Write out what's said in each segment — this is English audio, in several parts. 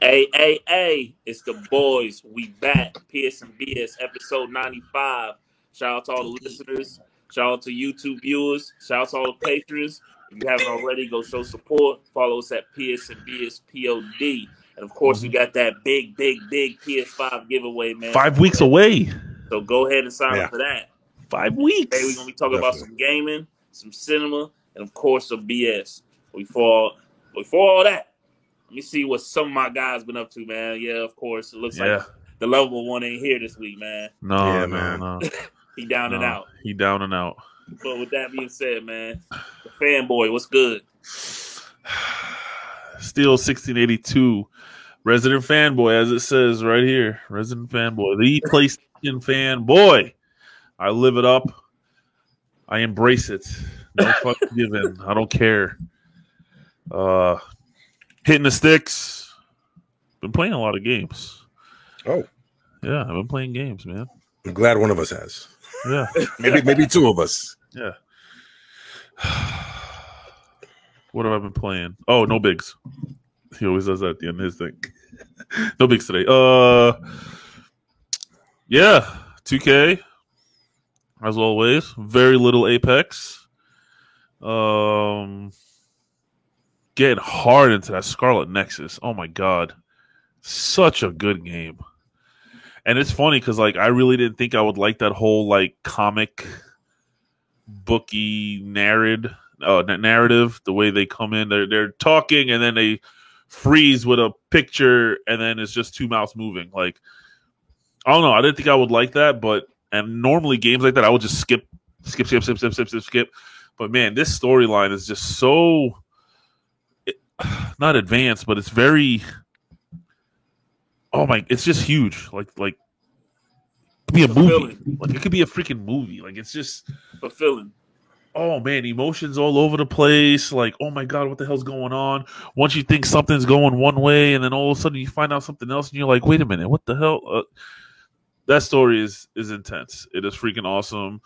Hey, hey, hey, it's the boys. We back. PS and BS, episode 95. Shout out to all the listeners. Shout out to YouTube viewers. Shout out to all the patrons. If you haven't already, go show support. Follow us at PS and BS POD. And of course, we mm-hmm. got that big, big, big PS5 giveaway, man. Five weeks away. So go ahead and sign Yeah. up for that. Five weeks. Today we're gonna be talking about some gaming, some cinema, and of course some BS. Before before all that, let me see what some of my guys been up to, man. Yeah, of course. It looks Yeah. like the lovable one ain't here this week, man. No, Yeah, no, man. no. He down and no. out. He down and out. But with that being said, man, the fanboy, what's good? Steel 1682. Resident fanboy, as it says right here. Resident fanboy. The PlayStation fanboy. I live it up. I embrace it. No fuck given. I don't care. Uh hitting the sticks. Been playing a lot of games. Oh, Yeah, I've been playing games, man. I'm glad one of us has. Yeah. Maybe maybe two of us. Yeah. what have I been playing? Oh, no bigs. He always does that at the end of his thing. no bigs today. Uh yeah, 2K. As always. Very little Apex. Um getting hard into that Scarlet Nexus. Oh my god. Such a good game. And it's funny because like I really didn't think I would like that whole like comic booky narrative uh, narrative the way they come in they're they're talking and then they freeze with a picture and then it's just two mouths moving like I don't know. I didn't think I would like that, but and normally games like that, I would just skip, skip, skip, skip, skip, skip, skip, skip. But man, this storyline is just so it, not advanced, but it's very. Oh my! It's just huge. Like like, it could be a movie. Like it could be a freaking movie. Like it's just fulfilling. Oh man, emotions all over the place. Like, oh my god, what the hell's going on? Once you think something's going one way, and then all of a sudden you find out something else, and you're like, wait a minute, what the hell? Uh, that story is is intense. It is freaking awesome.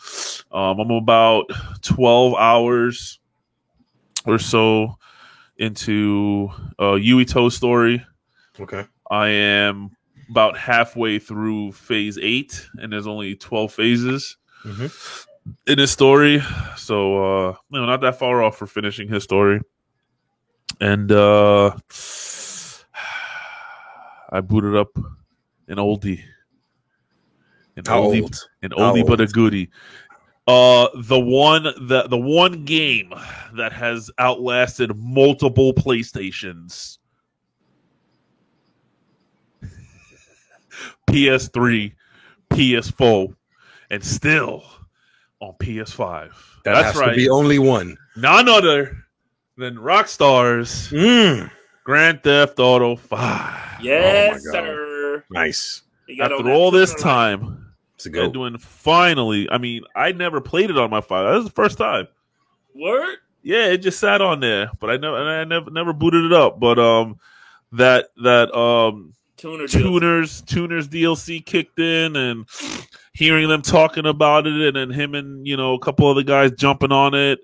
Um, I'm about twelve hours or so into uh, Yuito's story. Okay. I am about halfway through phase eight, and there's only twelve phases Mhm. in his story. So uh you know, not that far off for finishing his story. And uh I booted up an oldie. An How oldie old? an How oldie but a goodie. Uh the one the the one game that has outlasted multiple PlayStations. PS3, PS4, and still on PS5. That That's has right. to be only one. None other than Rockstar's Mm. Grand Theft Auto 5. Yes, God. sir. Nice. You got on After all this Twitter time, It's a go. Edwin finally, I mean, I never played it on my 5. That was the first time. line. Word? Yeah, it just sat on there, but I never and I never never booted it up. But um that that um Tuner deal. tuners tuners DLC kicked in and hearing them talking about it and then him and you know a couple other guys jumping on it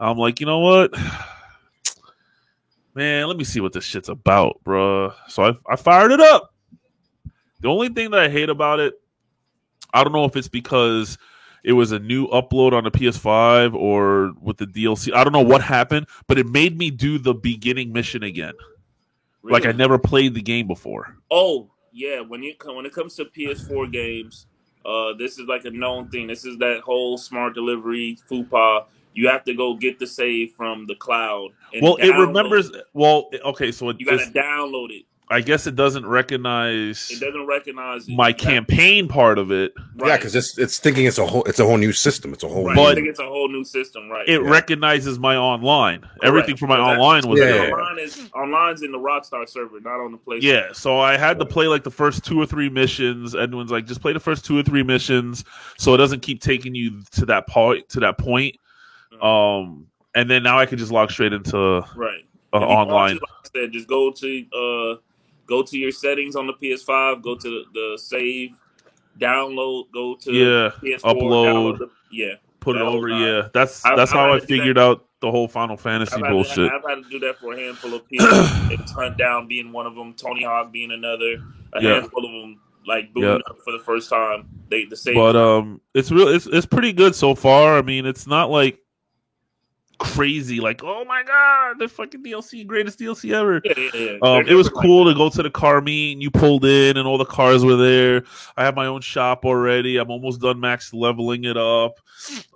i'm like you know what man let me see what this shit's about bruh so i, I fired it up the only thing that i hate about it i don't know if it's because it was a new upload on the ps5 or with the dlc i don't know what happened but it made me do the beginning mission again like i never played the game before Oh yeah, when you when it comes to PS4 games, uh, this is like a known thing. This is that whole smart delivery FUPA. You have to go get the save from the cloud. and well it remembers well okay so it You got to download it. I guess it doesn't recognize It doesn't recognize my You got- campaign part of it Right. Yeah, because it's it's thinking it's a whole it's a whole new system. It's a whole right. new, But- I think it's a whole new system, right? it Yeah. recognizes my online everything from my Correct. online was Yeah. there Online is online's in the Rockstar server, not on the PlayStation. Yeah, so I had to play like the first two or three missions. Edwin's like, just play the first two or three missions, so it doesn't keep taking you to that point. To that point, um, and then now I can just log straight into uh, right. If you want online. to, like I said, just go to uh, go to your settings on the PS5. Go to the, the save download, go to Yeah, PS4, upload. the- yeah. Put it over. nice. Yeah, that's I- that's I how I do figured out the whole Final Fantasy I've bullshit. To, I've had to do that for a handful of people. it's Hunt Down being one of them, Tony Hawk being another, a Yeah. handful of them like booting Yeah. up for the first time. They the same. but um, it's real. It's it's pretty good so far. I mean, it's not like crazy. Like, oh my god, the fucking DLC, greatest DLC ever. yeah, yeah, yeah. Um, it was cool like to go to the car meet and you pulled in and all the cars were there. I have my own shop already. I'm almost done max leveling it up.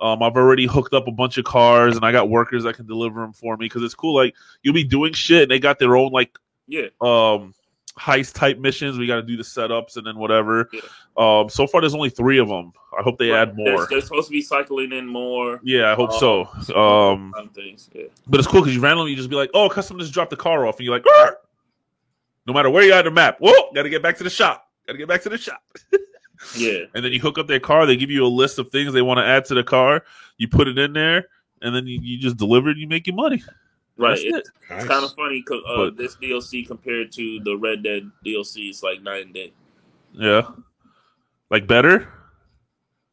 Um, I've already hooked up a bunch of cars and I got workers that can deliver them for me because it's cool. Like you'll be doing shit and they got their own like. Yeah, um heist type missions. We got to do the setups and then whatever. Yeah. Um, so far there's only three of them. I hope they add They're- more. They're, supposed to be cycling in more. Yeah, I hope so. Um, Um, things. Yeah. but it's cool because you randomly just be like, "Oh, customer just dropped the car off," and you're like, "Arr!" "No matter where you are on the map, whoa, got to get back to the shop. Got to get back to the shop." Yeah, And then you hook up their car. They give you a list of things they want to add to the car. You put it in there, and then you, you just deliver it. and You make your money. Right. It- it. It's kind of funny because uh, this DLC compared to the Red Dead DLC is like night and day. Yeah, like better.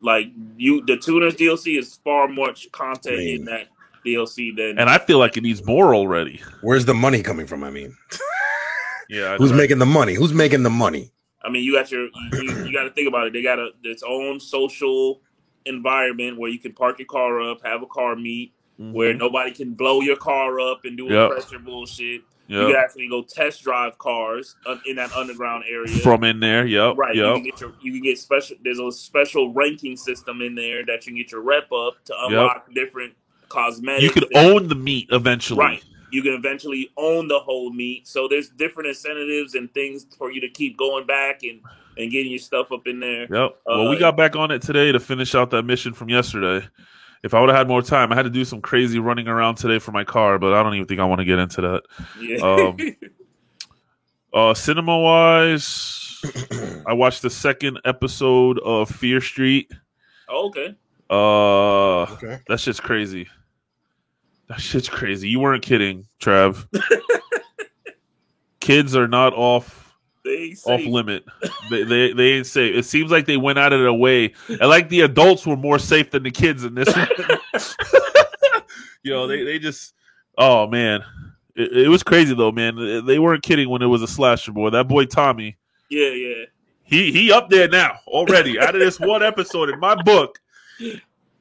Like you, the Tuners DLC is far much content Man. in that DLC than And I feel like it needs more already. Where's the money coming from? I mean, Yeah, I who's know. making the money? Who's making the money? I mean, you got your you, you got to think about it. They got a its own social environment where you can park your car up, have a car meet, Mhm. where nobody can blow your car up and do Yep. pressure bullshit. You can actually go test drive cars in that underground area. from in there. Yep. right, you can get your you can get special. There's a special ranking system in there that you can get your rep up to unlock different cosmetics. You and- own the meat eventually. Right. You can eventually own the whole meat. So there's different incentives and things for you to keep going back and, and getting your stuff up in there. Yep. Well, we Uh, got back on it today to finish out that mission from yesterday. If I would have had more time, I had to do some crazy running around today for my car, but I don't even think I want to get into that. Yeah. Um, Uh, cinema wise, I watched the second episode of Fear Street. Oh, okay. Uh, Okay. that shit's crazy. That shit's crazy. You weren't kidding, Trav. Kids are not off They off limit. They, they they ain't safe. It seems like they went out of their way, and like the adults were more safe than the kids in this. you know, they they just oh man, it, it was crazy though, man. They weren't kidding when it was a slasher boy. That boy Tommy, yeah, yeah. he he up there now already. out of this one episode in my book,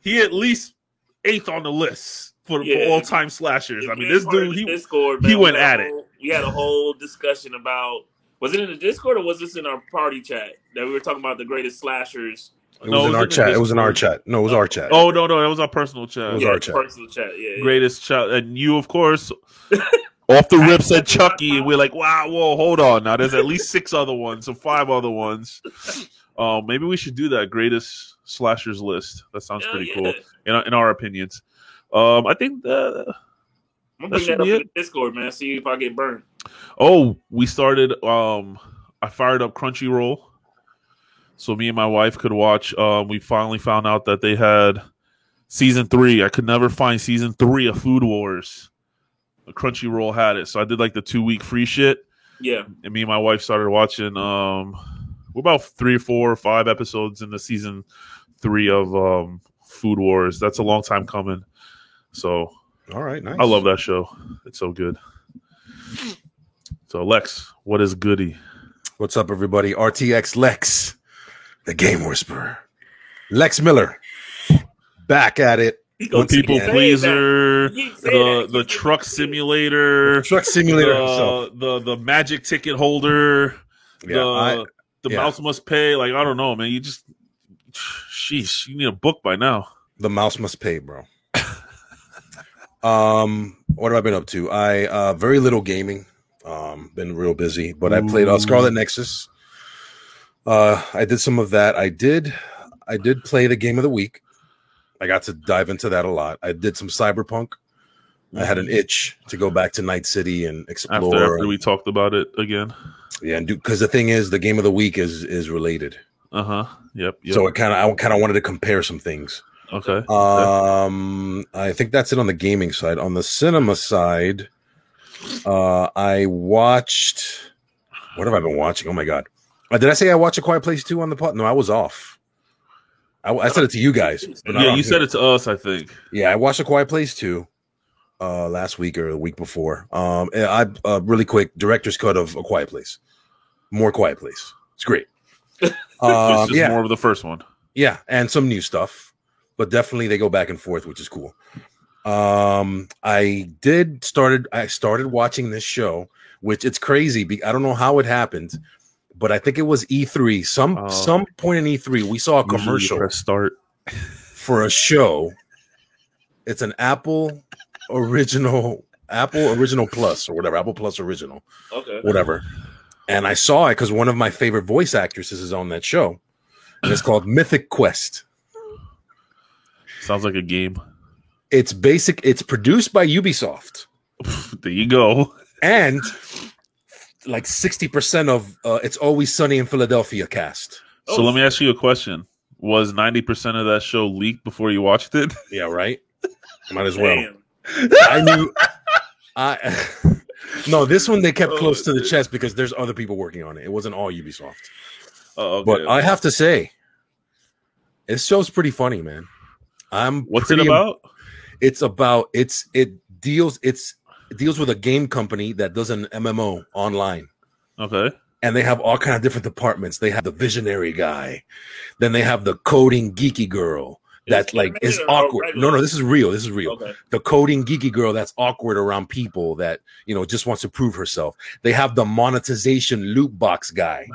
he at least eighth on the list for, Yeah. for all time slashers. I mean, this dude he Discord, he went we at a it. We had a whole discussion about was it in the Discord or was this in our party chat that we were talking about the greatest slashers? It No, was it in was our in chat. It was in our chat. No, it was our chat. oh no no that was our personal chat. It was yeah, our chat. personal chat. Yeah, yeah. greatest child, and you, of course, off the rip said Chucky, and we're like, wow, whoa, hold on, now there's at least six other ones, or five other ones. Um, maybe we should do that greatest slashers list. That sounds Hell pretty yeah. cool in our, in our opinions. Um, I think. Uh, I'm That gonna should bring that up in the Discord, man. See if I get burned. Oh, we started. Um, I fired up Crunchyroll, so me and my wife could watch. Um, we finally found out that they had season three. I could never find season three of Food Wars. Crunchyroll had it, so I did like the two week free shit. Yeah, and me and my wife started watching um we're about three four or five episodes in the season three of um food wars that's a long time coming so All right, nice. i love that show it's so good so lex what is goody What's up, everybody? RTX Lex, the Game Whisperer. Lex Miller, back at it. He The people saying pleaser that. He keep saying the the truck saying simulator Truck Simulator himself. the, the the magic ticket holder Yeah, the I, the yeah. mouse must pay like i don't know man you just sheesh you need a book by now the mouse must pay, bro. um, what have I been up to? I uh very little gaming. Um, been real busy, but I played uh, Ooh. Scarlet Nexus. Uh, I did some of that. I did, I did play the game of the week. I got to dive into that a lot. I did some Cyberpunk. I had an itch to go back to Night City and explore. after after we talked about it again. yeah, and do because the thing is, the game of the week is is related. Uh huh. Yep. yep. So it kind of, I kind of wanted to compare some things. okay. Um, I think that's it on the gaming side. On the cinema side, uh, I watched. What have I been watching? Oh my god! Uh, did I say I watched A Quiet Place 2 on the pot? No, I was off. I, I said it to you guys. Yeah, you said it to us, I think. Yeah, I watched A Quiet Place 2 uh, last week or the week before. Um, I uh, really quick director's cut of A Quiet Place. More Quiet Place. It's great. it's Um, yeah, more of the first one. yeah, and some new stuff, but definitely they go back and forth, which is cool. Um, I did started I started watching this show, which it's crazy. Be, I don't know how it happened, but I think it was E3. Some Oh. some point in E3, we saw a commercial press start. for a show. It's an Apple original, Apple Original Plus or whatever, Apple Plus Original, Okay. whatever. And I saw it because one of my favorite voice actresses is on that show, and it's called Mythic Quest. Sounds like a game. It's basic. It's produced by Ubisoft, There you go. and like sixty percent of uh, "It's Always Sunny in Philadelphia" cast. So let me ask you a question. Was 90% of that show leaked before you watched it? Yeah, right. Might as well. I knew. I no, this one they kept Oh, close to the chest because there's other people working on it. It wasn't all Ubisoft. Oh, okay. But I have to say, this show's pretty funny, man. I'm. What's it about? It's about it's it deals it's it deals with a game company that does an MMO online. Okay. and they have all kind of different departments. They have the visionary guy, then they have the coding geeky girl that's like is awkward. No, no, this is real. This is real. Okay. The coding geeky girl that's awkward around people that you know just wants to prove herself. They have the monetization loot box guy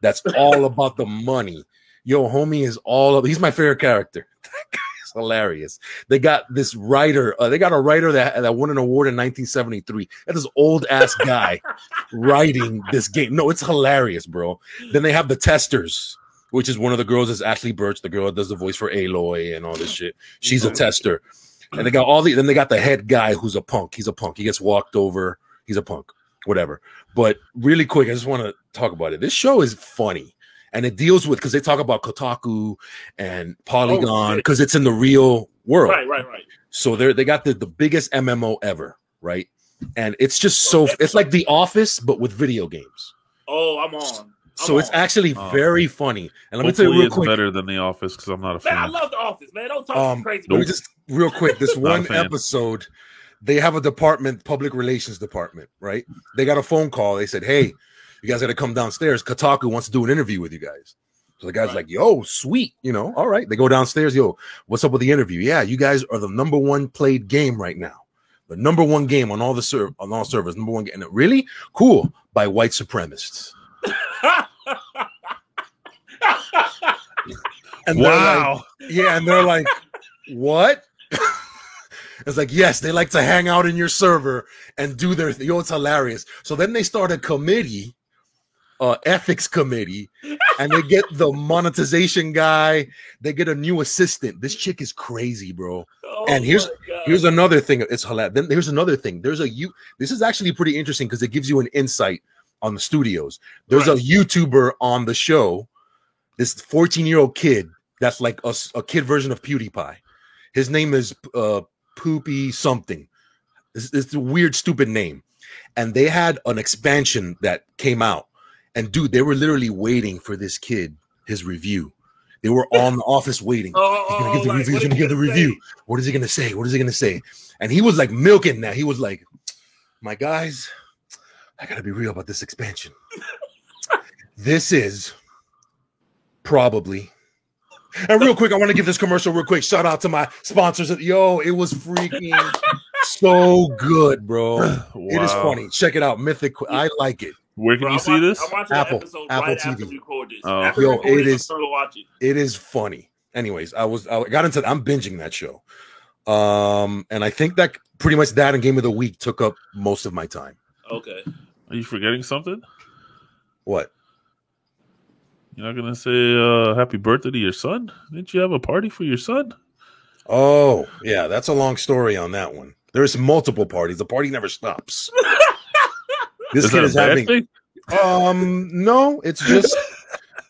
that's all about the money. Yo, homie is all of. He's my favorite character. That hilarious. They got this writer. Uh, they got a writer that that won an award in 1973. That is old ass guy writing this game. No, it's hilarious, bro. Then they have the testers, which is one of the girls is Ashly Burch, the girl that does the voice for Aloy and all this shit. She's a tester. And they got all the then they got the head guy who's a punk. He's a punk. He gets walked over. He's a punk. Whatever. But really quick, I just want to talk about it. This show is funny. And it deals with because they talk about Kotaku and Polygon shit. because it's in the real world. Right, right, right. So they they got the, the biggest MMO ever, right? And it's just so Okay. it's like The Office, but with video games. Oh, I'm on. I'm So it's on. actually Oh. very funny. And let me tell you real it's quick. better than The Office because I'm not a Man, I love The Office, man. Don't talk Um, crazy. let me just real quick. This one episode, they have a department, public relations department, right? They got a phone call. They said, "Hey, you guys got to come downstairs. Kotaku wants to do an interview with you guys." So the guy's Right. like, "Yo, sweet, you know, all right." They go downstairs. Yo, what's up with the interview? Yeah, you guys are the number one played game right now. The number one game on all the serv on all servers. Number one game. Really cool by white supremacists. And they're like, Wow. yeah, and they're like, what? it's like, yes, they like to hang out in your server and do their thing. Yo, it's hilarious. So then they start a committee, uh, ethics committee, and they get the monetization guy. They get a new assistant. This chick is crazy, bro. Oh And here's- Here's another thing. It's hilarious. Then here's another thing. There's a you. This is actually pretty interesting because it gives you an insight on the studios. There's a YouTuber on the show. This 14 year old kid that's like a, a, kid version of PewDiePie. His name is uh, Poopy something. It's, it's a weird, stupid name. And they had an expansion that came out. And dude, they were literally waiting for this kid his review. They were on the office waiting. Oh, He's gonna oh, give the like, review. He's gonna are give the review. What is he gonna say? What is he gonna say? And he was like milking that. He was like, "My guys, I gotta be real about this expansion. this is probably." And real quick, I want to give this commercial real quick. Shout out to my sponsors. Yo, it was freaking so good, bro. It is funny. Check it out. Mythic. I like it. Where can Bro, you I'm see watching- this? I'm watching Apple- the episode Apple right TV. after we record this. Oh. After Yo, we record it this, is- I'm gonna watch it. It is funny. Anyways, I was I got into I'm binging that show. Um, and I think that pretty much that and game of the week took up most of my time. Okay. Are you forgetting something? What? You're not gonna say uh, happy birthday to your son? Didn't you have a party for your son? Oh, yeah, that's a long story on that one. There's multiple parties. The party never stops. this Is kid is having thing? um no, it's just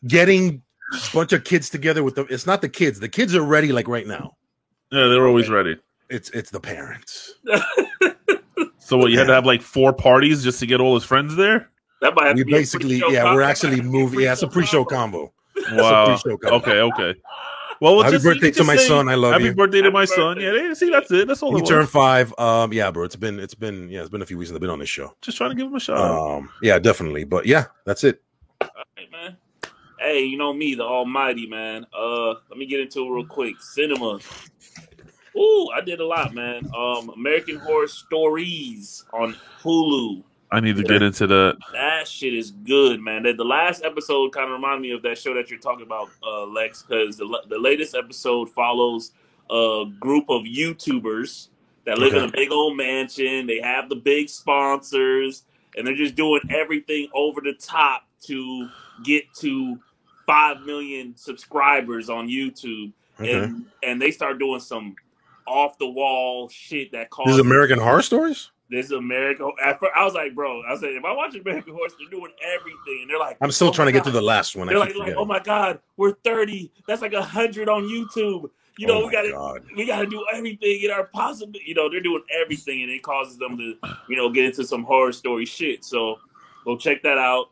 getting a bunch of kids together with the it's not the kids. The kids are ready like right now. Yeah, they're always ready. It's it's the parents. So what? You had to have like four parties just to get all his friends there. That might have We to be basically, pre-show yeah, combo. we're actually might have to be a moving. Yeah, it's a pre-show combo. combo. Wow. pre-show combo. Okay, okay. Well, we'll Happy just, birthday to my say, son. I love Happy you. Happy birthday to Happy my son. Yeah, they- see, that's it. That's all He it was. turned five. Um, yeah, bro. It's been, it's been, yeah, it's been a few weeks since I've been on this show. Just trying to give him a shout out. Um, yeah, definitely. But yeah, that's it. Hey, man. Hey, you know me, the Almighty, man. Uh, let me get into it real quick. Cinema. Ooh, I did a lot, man. Um, American Horror Stories on Hulu. I need to get into that. That shit is good, man. The, the last episode kind of reminded me of that show that you're talking about, uh, Lex, because the, the latest episode follows a group of YouTubers that live in a big old mansion. They have the big sponsors, and they're just doing everything over the top to get to five million subscribers on YouTube. Okay. And and they start doing some off the wall shit that causes is American Horror Stories. This is America. At first, I was like, bro, I said, if I watch American Horse, they're doing everything. And they're like, I'm still oh trying to get to the last one. They're like, like, oh my God, we're 30. That's like a hundred on YouTube. You know, Oh we gotta we gotta do everything in our possible you know, they're doing everything and it causes them to, you know, get into some horror story shit. So go check that out.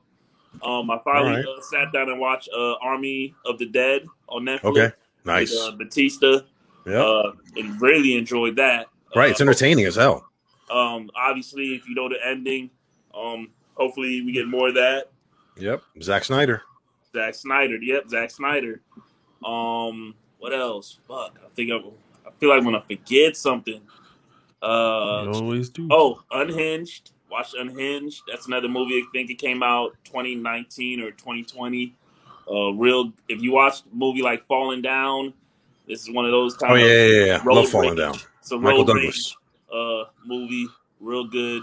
Um I finally Alright. uh, sat down and watched uh Army of the Dead on Netflix. Okay. with, Nice. uh, Batista. Yeah. Uh and really enjoyed that. right. It's Uh, entertaining as hell. Um, obviously, if you know the ending, um, hopefully we get more of that. Yep. Zack Snyder. Zack Snyder, yep, Zack Snyder. Um, what else? Fuck, I think I'm, I feel like I'm gonna forget something. you Uh, always do. oh, Unhinged. Watch Unhinged. That's another movie. I think it came out 2019 or 2020. Uh, real. If you watch a movie like Falling Down, this is one of those kind Oh of yeah, yeah, yeah. Love falling down. So Michael road Douglas. rage uh movie, real good.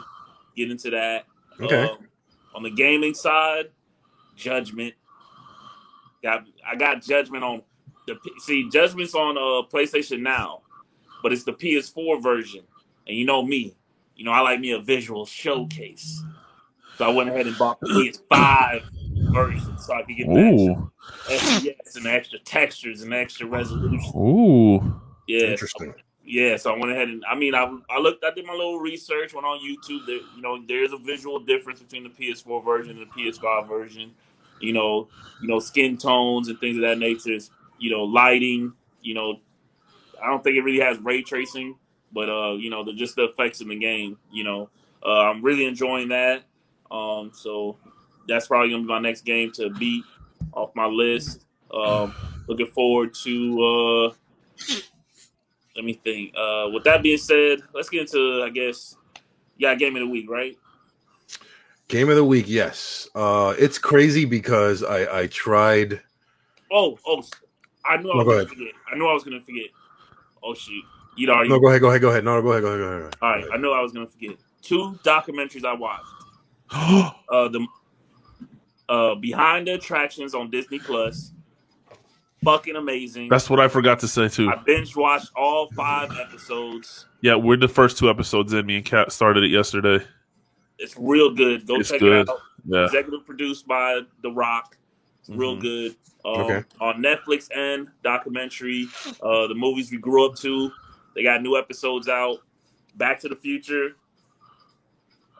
Get into that. Okay. Um, on the gaming side, Judgment. Got I got Judgment on the see Judgment's on uh PlayStation now, but it's the PS4 version. And you know me, you know I like me a visual showcase, so I went ahead and bought the PS5 version so I could get the Ooh, extra FPS and extra textures and extra resolution. ooh. Yeah, Interesting. Yeah, so I went ahead and I mean I I looked I did my little research, went on YouTube. There, you know, there's a visual difference between the PS4 version and the PS5 version. You know, you know, skin tones and things of that nature. You know, lighting. You know, I don't think it really has ray tracing, but uh, you know, the just the effects in the game. You know, uh, I'm really enjoying that. Um, so that's probably gonna be my next game to beat off my list. Um, looking forward to. Uh, let me think. Uh, with that being said, let's get into I guess yeah, game of the week, right? Game of the week. Yes. Uh, it's crazy because I I tried. Oh, oh, I knew I No, was go gonna forget. I knew I was gonna forget. Oh shoot, you already. No, go ahead. Go ahead. Go ahead. No, go ahead. Go ahead. Go ahead. All right, I knew I was gonna forget. Two documentaries I watched. Uh, the uh behind the attractions on Disney Plus. Fucking amazing. That's what I forgot to say too. I binge watched all five episodes. Yeah, we're the first two episodes in. Me and Kat started it yesterday. It's real good. Go It's check good. it out. Yeah. Executive produced by The Rock. It's real Mhm. good. Um, Okay. On Netflix and documentary, uh, the movies we grew up to. They got new episodes out. Back to the Future.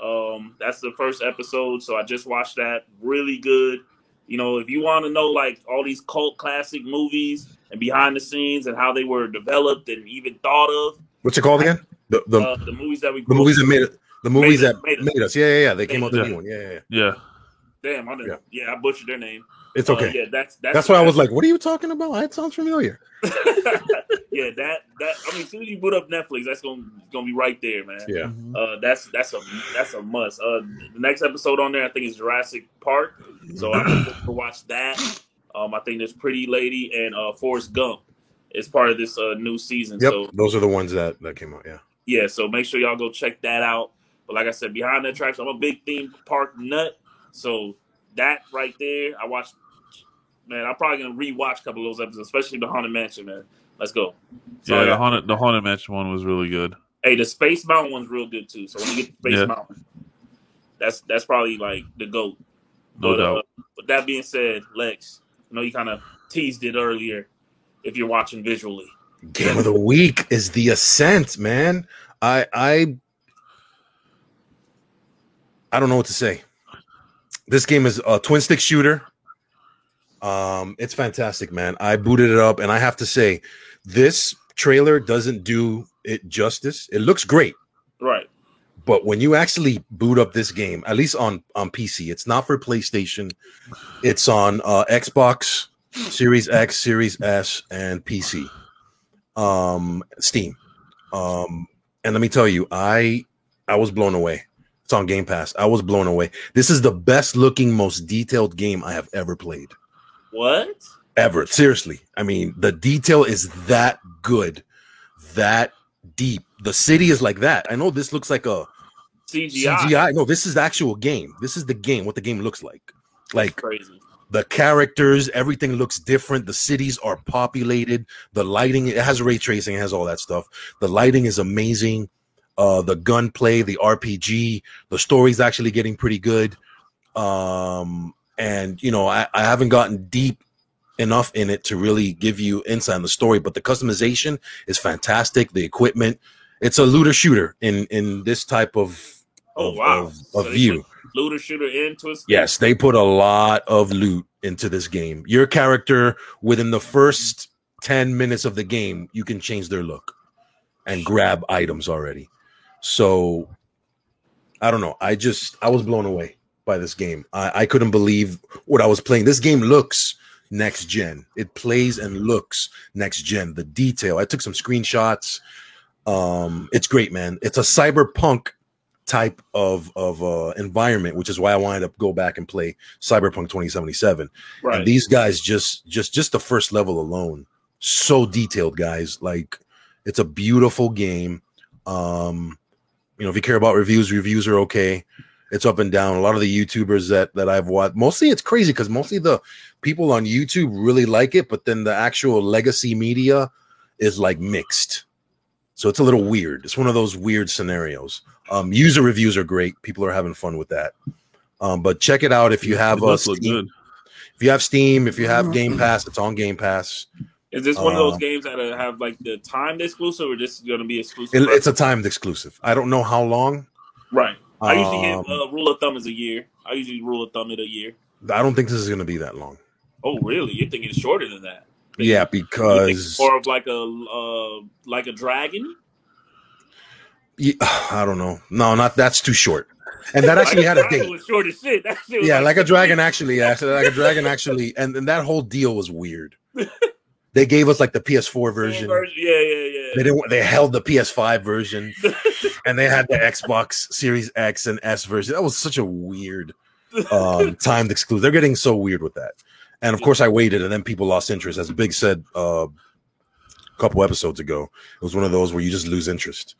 Um, that's the first episode, so I just watched that. Really good. You know, if you want to know like all these cult classic movies and behind the scenes and how they were developed and even thought of, What's it called again? The the, uh, the movies that we the movies up that made it. The movies Made us, that made us. made us. Yeah, yeah, yeah. They came out the Yeah. new one. Yeah, yeah, yeah. Yeah. Damn, I didn't, Yeah. yeah. I butchered their name. It's Uh, okay. yeah, that's that's That's why I was like, "What are you talking about? That sounds familiar." yeah, that that I mean, as soon as you boot up Netflix, that's gonna gonna be right there, man. Yeah. Mhm. Uh, that's that's a that's a must. Uh, the next episode on there, I think is Jurassic Park, so I can look to watch that. Um, I think there's Pretty Lady and uh, Forrest Gump is part of this uh, new season. Yep. So Those are the ones that that came out. Yeah. yeah, so make sure y'all go check that out. But like I said, behind the tracks, I'm a big theme park nut. So that right there, I watched. Man, I'm probably gonna rewatch a couple of those episodes, especially the Haunted Mansion. Man, let's go. So, Yeah, yeah. the haunted the haunted mansion one was really good. Hey, the Space Mountain one's real good too. So when you get to Space Yeah. Mountain, that's that's probably like the goat. No But, doubt. Uh, with that being said, Lex, I know you kind of teased it earlier. If you're watching visually, Game of the week is the Ascent, man. I I I don't know what to say. this game is a twin stick shooter. Um, it's fantastic, man. I booted it up, and I have to say, this trailer doesn't do it justice. It looks great, Right. but when you actually boot up this game, at least on on PC, it's not for PlayStation. It's on uh, Xbox, Series X, Series S, and PC. Um, Steam. Um, and let me tell you, I I was blown away. It's on Game Pass. I was blown away. This is the best looking, most detailed game I have ever played. What? Ever. Seriously. I mean, the detail is that good, that deep. The city is like that. I know this looks like a CGI. CGI. No, this is the actual game. This is the game, what the game looks like. Like Crazy. the characters, everything looks different. The cities are populated. The lighting, it has ray tracing, it has all that stuff. The lighting is amazing. Uh, the gunplay, the RPG, the story's actually getting pretty good. Um, and you know, I, I haven't gotten deep enough in it to really give you insight on the story, but the customization is fantastic. The equipment, it's a looter shooter in in this type of Oh, of, wow. of, So of they view. Looter shooter into it. Yes, they put a lot of loot into this game. Your character, within the first 10 minutes of the game, you can change their look and grab items already. So I don't know. I just I was blown away by this game. I, I couldn't believe what I was playing. This game looks next gen. It plays and looks next gen. The detail. I took some screenshots. Um, it's great, man. It's a cyberpunk type of of uh, environment, which is why I wanted to go back and play Cyberpunk 2077. Right. And these guys just just just the first level alone, so detailed, guys. Like it's a beautiful game. Um, you know, if you care about reviews, reviews are okay. It's up and down. A lot of the YouTubers that that I've watched, mostly it's crazy because mostly the people on YouTube really like it, but then the actual legacy media is like mixed. So it's a little weird. It's one of those weird scenarios. Um, user reviews are great. People are having fun with that. Um, but check it out if you have It uh, Steam. If you have Steam, if you have Game Pass, it's on Game Pass. Is this one of those Uh, games that uh, have like the timed exclusive, or just going to be exclusive? It- it's a timed exclusive. I don't know how long. right. I usually Um, give uh, rule of thumb is a year. I usually rule of thumb it a year. I don't think this is going to be that long. Oh, really? You're thinking it's shorter than that? Yeah, because more of like a uh, like a dragon. Yeah, I don't know. No, not that's too short. And that actually had a date. Was short as shit. That shit was Yeah, like a dragon actually. Yeah, like a dragon actually. And, and that whole deal was weird. They gave us like the PS4 version. Yeah, yeah, yeah. They didn't. They held the PS5 version. and they had the Xbox Series X and S version. That was such a weird um, timed exclusive. They're getting so weird with that. And of course, I waited, and then people lost interest. As Big said uh, a couple episodes ago, it was one of those where you just lose interest.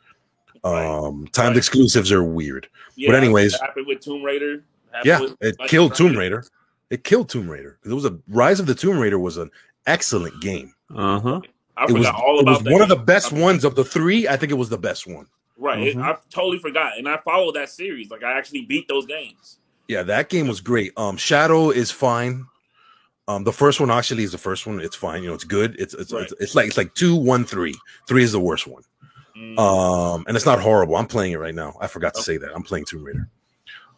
Um, timed Right. exclusives are weird. Yeah, but anyways- it happened with Tomb Raider. Yeah, with- it killed Tomb. Raider. It killed Tomb Raider it was a Rise of the Tomb Raider was an excellent game. Uh huh. I It was, forgot all it about was that one of the best ones of the three. I think it was the best one. Right, it- Mhm. I totally forgot, and I followed that series. Like I actually beat those games. Yeah, that game was great. Um, Shadow is fine. Um, the first one actually is the first one. It's fine. You know, it's good. It's it's, Right. it's it's like it's like two, one, three. Three is the worst one. Mm. Um, and it's not horrible. I'm playing it right now. I forgot to say that. I'm playing Tomb Raider.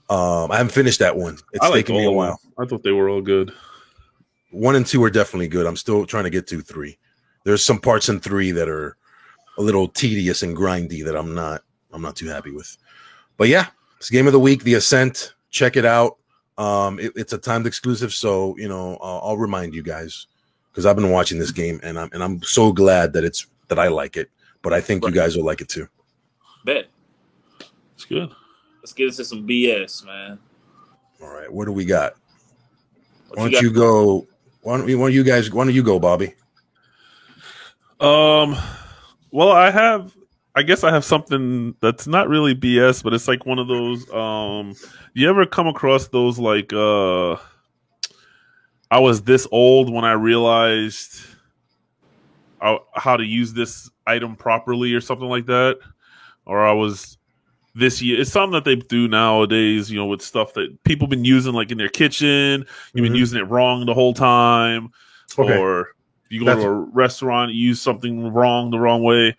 Um, I haven't finished that one. It's like taking me a while. I thought they were all good. One and two are definitely good. I'm still trying to get to three. There's some parts in three that are a little tedious and grindy that I'm not I'm not too happy with. But yeah, it's game of the week, The Ascent. Check it out. Um, it- it's a timed exclusive, so you know I'll, I'll remind you guys because I've been watching this game and I'm and I'm so glad that it's that I like it. But I think Right. you guys will like it too. Bet. It's good. Let's get into some BS, man. All right, what do we got? What Why don't got- you go? Why don't, you, why don't you guys? Why don't you go, Bobby? Um, well, I have. I guess I have something that's not really BS, but it's like one of those. Um, you ever come across those like? uh I was this old when I realized how, to use this item properly, or something like that, or I was this year. It's something that they do nowadays, you know, with stuff that people been using like in their kitchen. You've been Mhm. using it wrong the whole time, Okay. or you go That's- to a restaurant, you use something wrong the wrong way.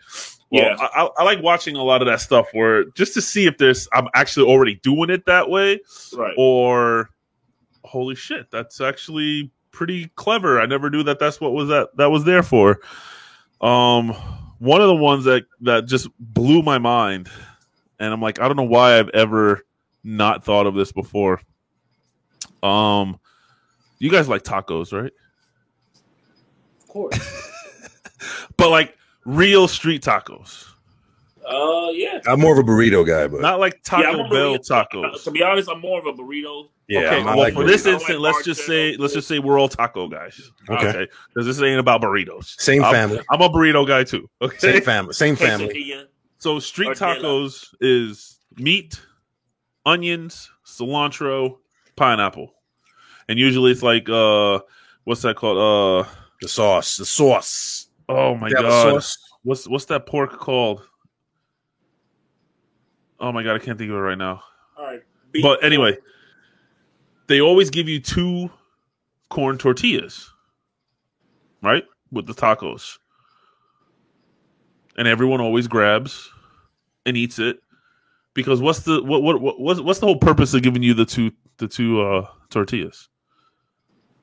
Well, Yeah. I, I, I like watching a lot of that stuff where just to see if there's I'm actually already doing it that way, right. or holy shit, that's actually pretty clever. I never knew that that's what was that that was there for. Um, one of the ones that that just blew my mind, and I'm like, I don't know why I've ever not thought of this before. Um, you guys like tacos, right? Of course. But like real street tacos, uh, yeah. I'm more of a burrito guy, but not like Taco a Bell burrito- tacos. To be honest, I'm more of a burrito. yeah, okay, well, like for this burritos. I instant, like let's just Marcelo. say let's just say we're all taco guys. Okay. because this ain't about burritos. same I'm- family, I'm a burrito guy too. Okay, same family, same family. So street tacos is meat, onions, cilantro, pineapple, and usually it's like uh, what's that called? Uh, The sauce, the sauce. oh my You god, sauce? what's what's that pork called? Oh my god, I can't think of it right now. All right. Beef. But anyway, they always give you two corn tortillas, right? With the tacos. And everyone always grabs and eats it because what's the what what, what what's, what's the whole purpose of giving you the two the two uh tortillas?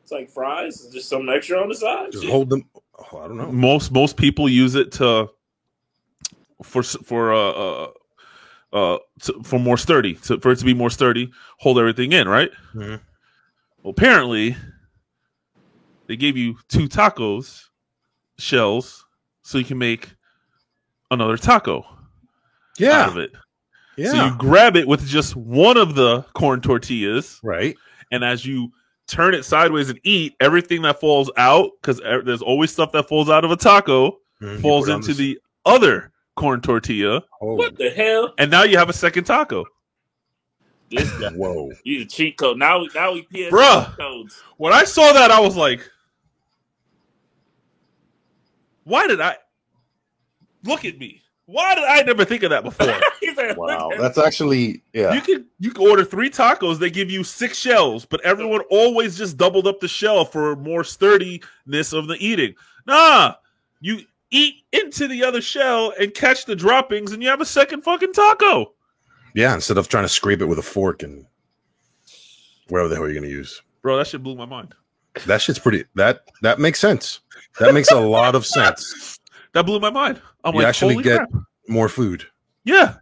It's like fries, it's just some extra on the side. Just hold them. Oh, I don't know. Most most people use it to for for uh uh, uh to, for more sturdy to, for it to be more sturdy, hold everything in, right? Mhm. Well, apparently, they gave you two tacos shells so you can make another taco out Yeah, of it. yeah, So you grab it with just one of the corn tortillas, right. and as you turn it sideways and eat, everything that falls out, because there's always stuff that falls out of a taco, Mhm. Falls put it on into s- the other corn tortilla, Oh, What the hell? and now you have a second taco. This guy. whoa! You a cheat code. Now now we PS Bruh. codes. When I saw that, I was like, "Why did I look at me? Why did I never think of that before?" He Wow, "Look that's actually yeah. You can you can order three tacos. They give you six shells, but everyone always just doubled up the shell for more sturdiness of the eating. Nah, you eat into the other shell and catch the droppings, and you have a second fucking taco. Yeah, instead of trying to scrape it with a fork and whatever the hell you're gonna use. Bro, that shit blew my mind. That shit's pretty. That that makes sense. That makes a lot of sense. That blew my mind. I'm You like, actually get- crap. More food. Yeah,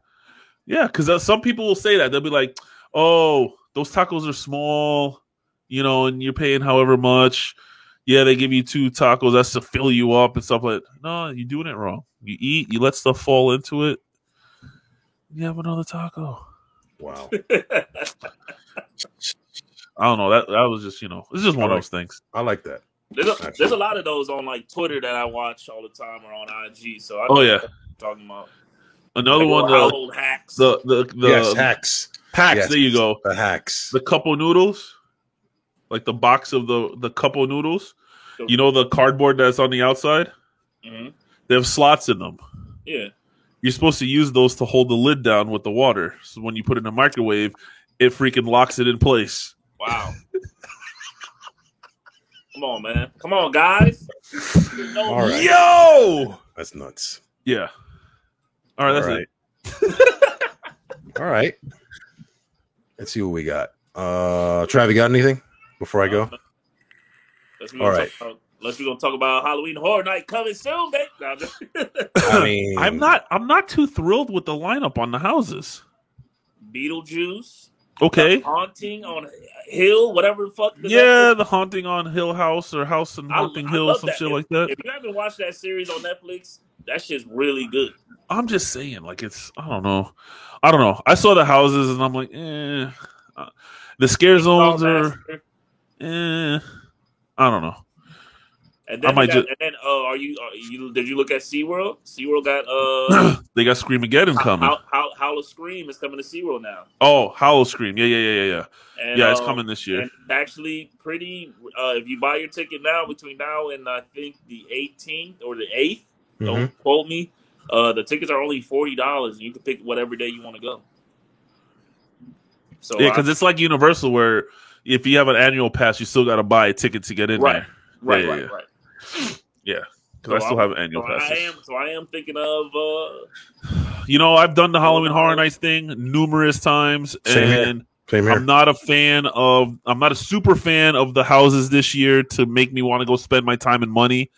yeah. Because uh, some people will say that they'll be like, "Oh, those tacos are small, you know, and you're paying however much." Yeah, they give you two tacos. That's to fill you up and stuff like. No, you're doing it wrong. You eat, you let stuff fall into it. You have another taco. Wow. I don't know. That that was just you know, it's just one of those things. I like that. There's a, there's a lot of those on like Twitter that I watch all the time or on IG. So I oh, know Oh yeah, what you're talking about another Like, one. The household hacks. the the, the yes, hacks. packs. Yes. There you go. The hacks. The couple noodles, like the box of the the couple noodles. You know the cardboard that's on the outside. Mhm. They have slots in them. Yeah, You're supposed to use those to hold the lid down with the water. So when you put it in the microwave, it freaking locks it in place. wow. Come on, man. Come on, guys. No, All right. Yo! That's nuts. Yeah. All right, that's All right. it. All right. Let's see what we got. Uh Trav, you got anything before I go? Let's All right. Talk about, let's we're gonna talk about Halloween Horror Night coming soon, babe. No, I'm just- I mean I'm not I'm not too thrilled with the lineup on the houses. Beetlejuice. Okay. The haunting on Hill, whatever the fuck. Yeah, the haunting on Hill House or House and I- Haunting I Hill, love some that. shit like that. If you haven't watched that series on Netflix, that shit's really good. I'm just saying, like it's I don't know, I don't know. I saw the houses and I'm like, eh. Uh, the scare zones are, eh. I don't know. And I then, might got- and then uh, are you are you did you look at SeaWorld? SeaWorld got uh they got Screamageddon coming. How, how, Howl-O-Scream is coming to SeaWorld now. Oh, Howl Scream. Yeah, yeah, yeah, yeah, yeah. And, Yeah, it's uh, coming this year. And actually pretty. Uh, if you buy your ticket now, between now and I think the 18th or the 8th, Mhm. don't quote me. Uh, the tickets are only forty dollars, and you can pick whatever day you want to go. So Yeah, because it's like Universal, where if you have an annual pass, you still got to buy a ticket to get in Right. there. right, yeah, right, yeah. right. Yeah, because So I still I'm- have annual So I am, so I am thinking of. Uh, You know, I've done the Halloween Horror no. Nights thing numerous times, Same here. and Same here. I'm not a fan of. I'm not a super fan of the houses this year to make me want to go spend my time and money.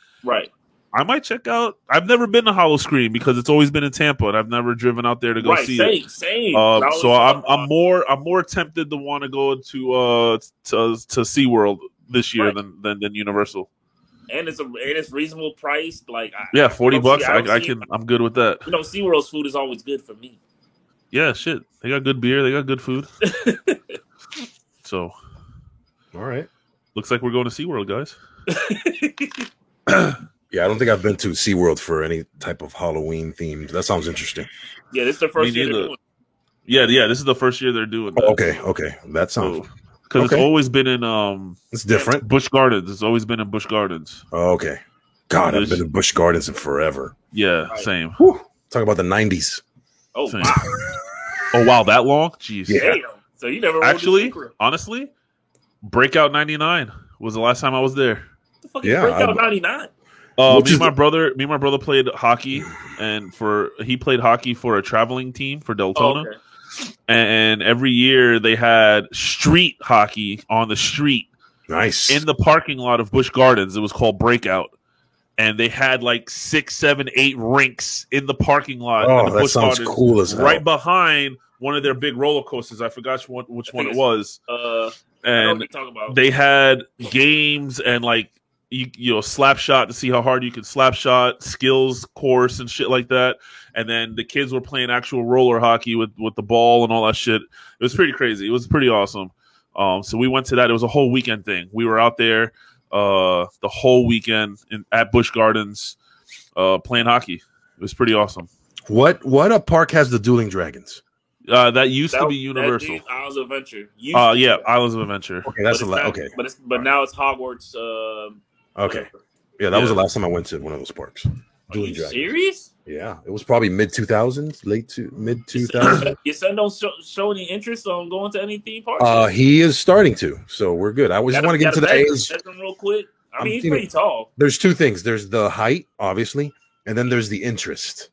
Right. I might check out. I've never been to Howl-O-Scream because it's always been in Tampa, and I've never driven out there to go right. see same. it. Same. That was- so I'm I'm more I'm more tempted to want to go to uh to to SeaWorld this year Right. than, than than Universal. and it's a and it's reasonable priced. Like I, Yeah, forty I bucks. see- I, don't I see- can. I'm good with that. You know, SeaWorld's food is always good for me. Yeah, shit. They got good beer. They got good food. so All right. looks like we're going to SeaWorld, guys. Yeah, I don't think I've been to SeaWorld for any type of Halloween themed. That sounds interesting. Yeah, this is the first year they're doing. Yeah, yeah. This is the first year they're doing that. Oh, okay, okay. That sounds because it's always been in um it's different. Busch Gardens. It's always been in Busch Gardens. Oh, okay. God, I've been in Busch Gardens in forever. Yeah, Right. same. Whew. Talk about the '90s. Oh, Same. Oh wow, that long? Jeez. Yeah. damn! So you never Actually, honestly, Breakout '99 was the last time I was there. What the fuck is Yeah, Breakout ninety nine? Uh, me and my the- brother, me and my brother played hockey, and for he played hockey for a traveling team for Oh, Deltona. okay. And every year they had street hockey on the street Nice. in the parking lot of Busch Gardens. It was called Breakout, and they had like six, seven, eight rinks in the parking lot. oh, the that Busch sounds Gardens, cool as hell. Right behind one of their big roller coasters. I forgot which one, which one it was. Uh, I know what And you're talking about. they had games and like you, you know slap shot to see how hard you can slap shot skills course and shit like that. And then the kids were playing actual roller hockey with with the ball and all that shit. It was pretty crazy. It was pretty awesome. Um so we went to that. It was a whole weekend thing. We were out there uh the whole weekend in, at busch gardens uh playing hockey. It was pretty awesome. What what a park has the dueling dragons? uh that used That to be universal. did Islands of Adventure. Used uh yeah islands of adventure. Okay, that's a the it's la- not- okay. But it's but now it's Hogwarts. Um, Okay, yeah, that was the last time I went to one of those parks. Dragons. serious? Yeah, it was probably mid two thousands, late to mid two Your thousands. son- don't show, show any interest on going to any theme park. uh, he is starting to, so we're good. I was just want to get into gotta the age. real quick. I I'm mean, he's thinking- pretty tall. There's two things. There's the height, obviously, and then there's the interest.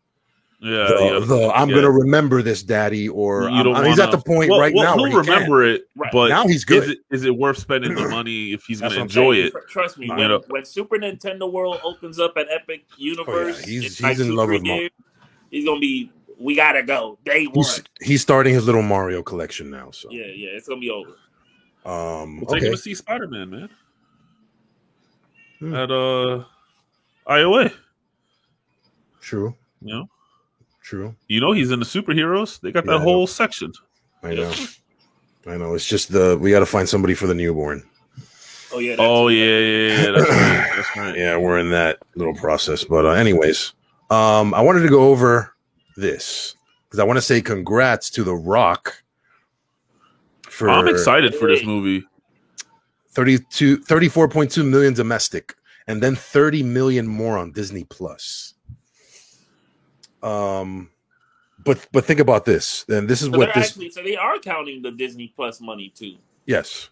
Yeah, the, yeah. the I'm yeah. gonna remember this, daddy, or You don't I mean, he's at the point Well, right well, now. where He'll he can. remember it, Right. but now he's is good. it is it worth spending the money if he's going to enjoy saying. it? Tr- Trust me, when, when Super Nintendo World opens up at Epic Universe, Oh, he's- in he's in love with Mario. years, he's gonna be. We gotta go day one. He's, he's starting his little Mario collection now. So, Yeah, yeah, it's gonna be over. um, We'll take him to see Spider Man, man. Hmm. At uh, IOA, true, you know, true. you know he's in the superheroes. They got Yeah, that I whole section. I know, I know. It's just the we got to find somebody for the newborn. Oh yeah. Oh yeah, yeah, yeah. That's right. That's right. Yeah, we're in that little process. But uh, anyways, um, I wanted to go over this because I want to say congrats to The Rock for I'm excited for this movie. 32 34.2 million domestic and then 30 million more on Disney Plus. Um but but think about this. And this is So what this actually so they are counting the Disney Plus money too. yes.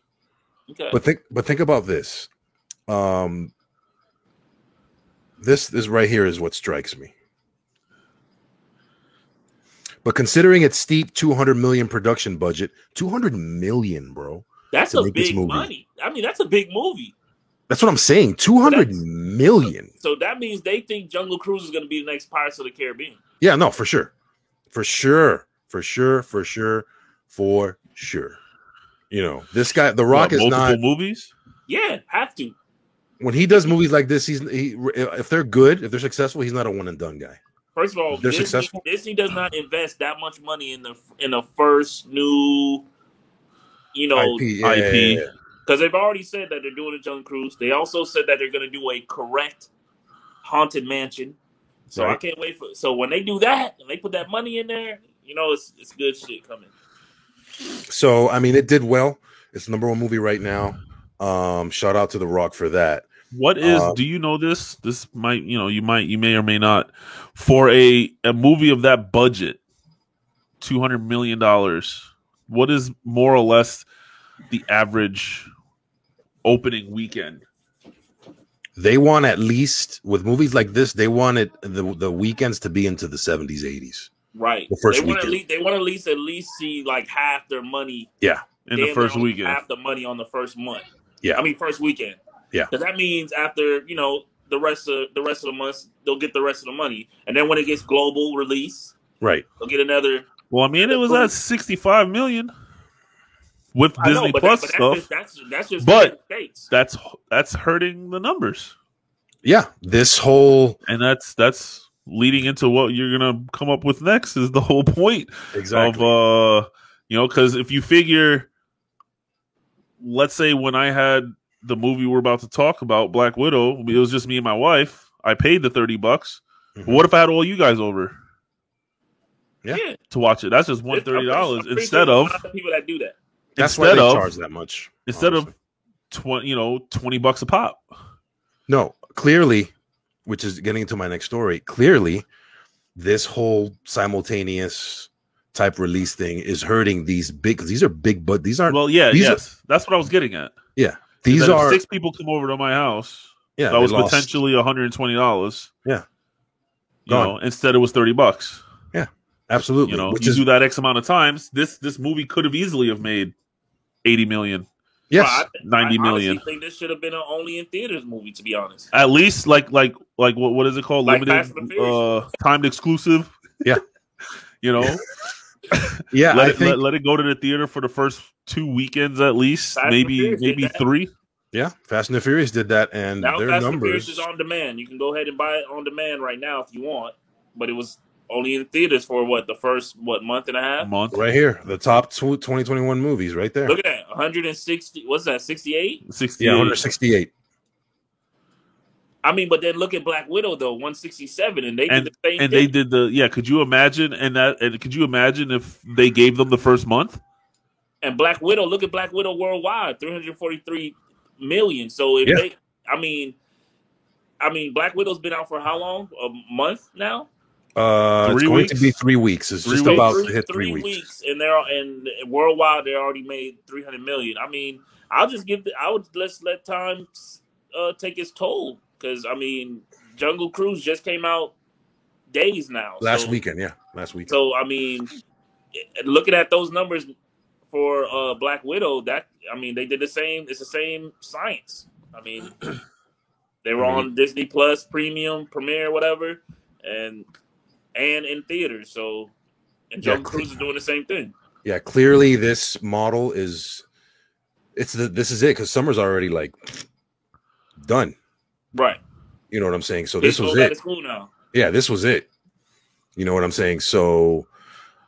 Okay. But think but think about this. Um this this right here is what strikes me. But considering its steep 200 million production budget, 200 million, bro. that's a big movie. money. I mean, that's a big movie. That's what I'm saying. 200 That's- million. So that means they think Jungle Cruise is going to be the next Pirates of the Caribbean. Yeah, no, for sure. For sure. For sure. For sure. For sure. You know, this guy, The Rock What, is multiple not movies. Yeah, have to. when he does movies like this, he's he if they're good, if they're successful, he's not a one and done guy. First of all, They're Disney, successful? Disney does not invest that much money in the in the first new, you know, IP, yeah, IP. yeah, yeah. Because they've already said that they're doing a Jungle Cruise. They also said that they're going to do a correct haunted mansion. So I can't wait for. So when they do that and they put that money in there, you know, it's it's good shit coming. So I mean, it did well. It's the number one movie right now. Um, shout out to The Rock for that. What is? Uh, do you know this? This might, you know, you might, you may or may not. For a a movie of that budget, two hundred million dollars. What is more or less the average opening weekend? They want at least with movies like this, they wanted the the weekends to be into the seventies, eighties. Right. The first they want to weekend. least they want at least at least see like half their money. Yeah. in the first weekend. Half the money on the first month. Yeah. I mean first weekend. Yeah. because that means after you know the rest of the rest of the months they'll get the rest of the money, and then when it gets global release, Right. they'll get another. Well, I mean, it was at sixty-five million with I know, Disney but Plus that, stuff. That's that's, that's just But- That's that's hurting the numbers, Yeah. This whole and that's that's leading into what you're gonna come up with next. Is the whole point exactly. of uh, you know, because if you figure, let's say when I had the movie we're about to talk about, Black Widow, it was just me and my wife. I paid the thirty bucks. Mhm. What if I had all you guys over Yeah. Yeah, to watch it? That's just one It's- I'm thirty pretty- dollars instead sure of there's people that do that. That's why instead they of charge that much. instead of twenty, you know, twenty bucks a pop. No, clearly, which is getting into my next story. Clearly, this whole simultaneous type release thing is hurting these big. These are big, but these aren't. Well, yeah, these are- yes, that's what I was getting at. Yeah, these are six people come over to my house. yeah. that was lost. potentially one hundred and twenty dollars. Yeah. you know, instead it was thirty bucks. Yeah, absolutely. You know, which you is do that X amount of times. This this movie could have easily have made eighty million, yes, Well, I, 90 I million. honestly think this should have been an only in theaters movie. To be honest, at least like like like what what is it called? Like Limited, Fast and the uh, timed exclusive. Yeah. you know, yeah. let I it think let, let it go to the theater for the first two weekends at least, Fast maybe maybe three. yeah. Fast and the Furious did that, and now their Fast and Furious is on demand. You can go ahead and buy it on demand right now if you want. But it was only in theaters for what the first what month and a A half. month, Right here, the top tw- 2021 movies, right there. Look at that, 160. What's that? 68. sixty. yeah, 168. I mean, but then look at Black Widow though, 167, and they And- did the same and thing. they did the yeah. Could you imagine? And that and could you imagine if they gave them the first month? And Black Widow, look at Black Widow worldwide, 343 million. So if Yeah. they, I mean, I mean, Black Widow's been out for how long? A month now. Uh, it's going weeks? to be three weeks. It's Three just weeks? about three, to hit three three, weeks. and they're and worldwide they already made 300 million. I mean, I'll just give the, I would let's let time uh, take its toll because I mean, Jungle Cruise just came out days now. Last so, weekend, yeah, last weekend. So I mean, looking at those numbers for uh, Black Widow, that I mean, they did the same. It's the same science. I mean, they were I mean- on Disney Plus, Premium, Premiere, whatever, and and in theaters. So, and Yeah, Jungle Cruise is doing the same thing. yeah, clearly this model is it's the this is it because summer's already like done. Right. You know what I'm saying? So this was it. now. Yeah, this was it. You know what I'm saying? So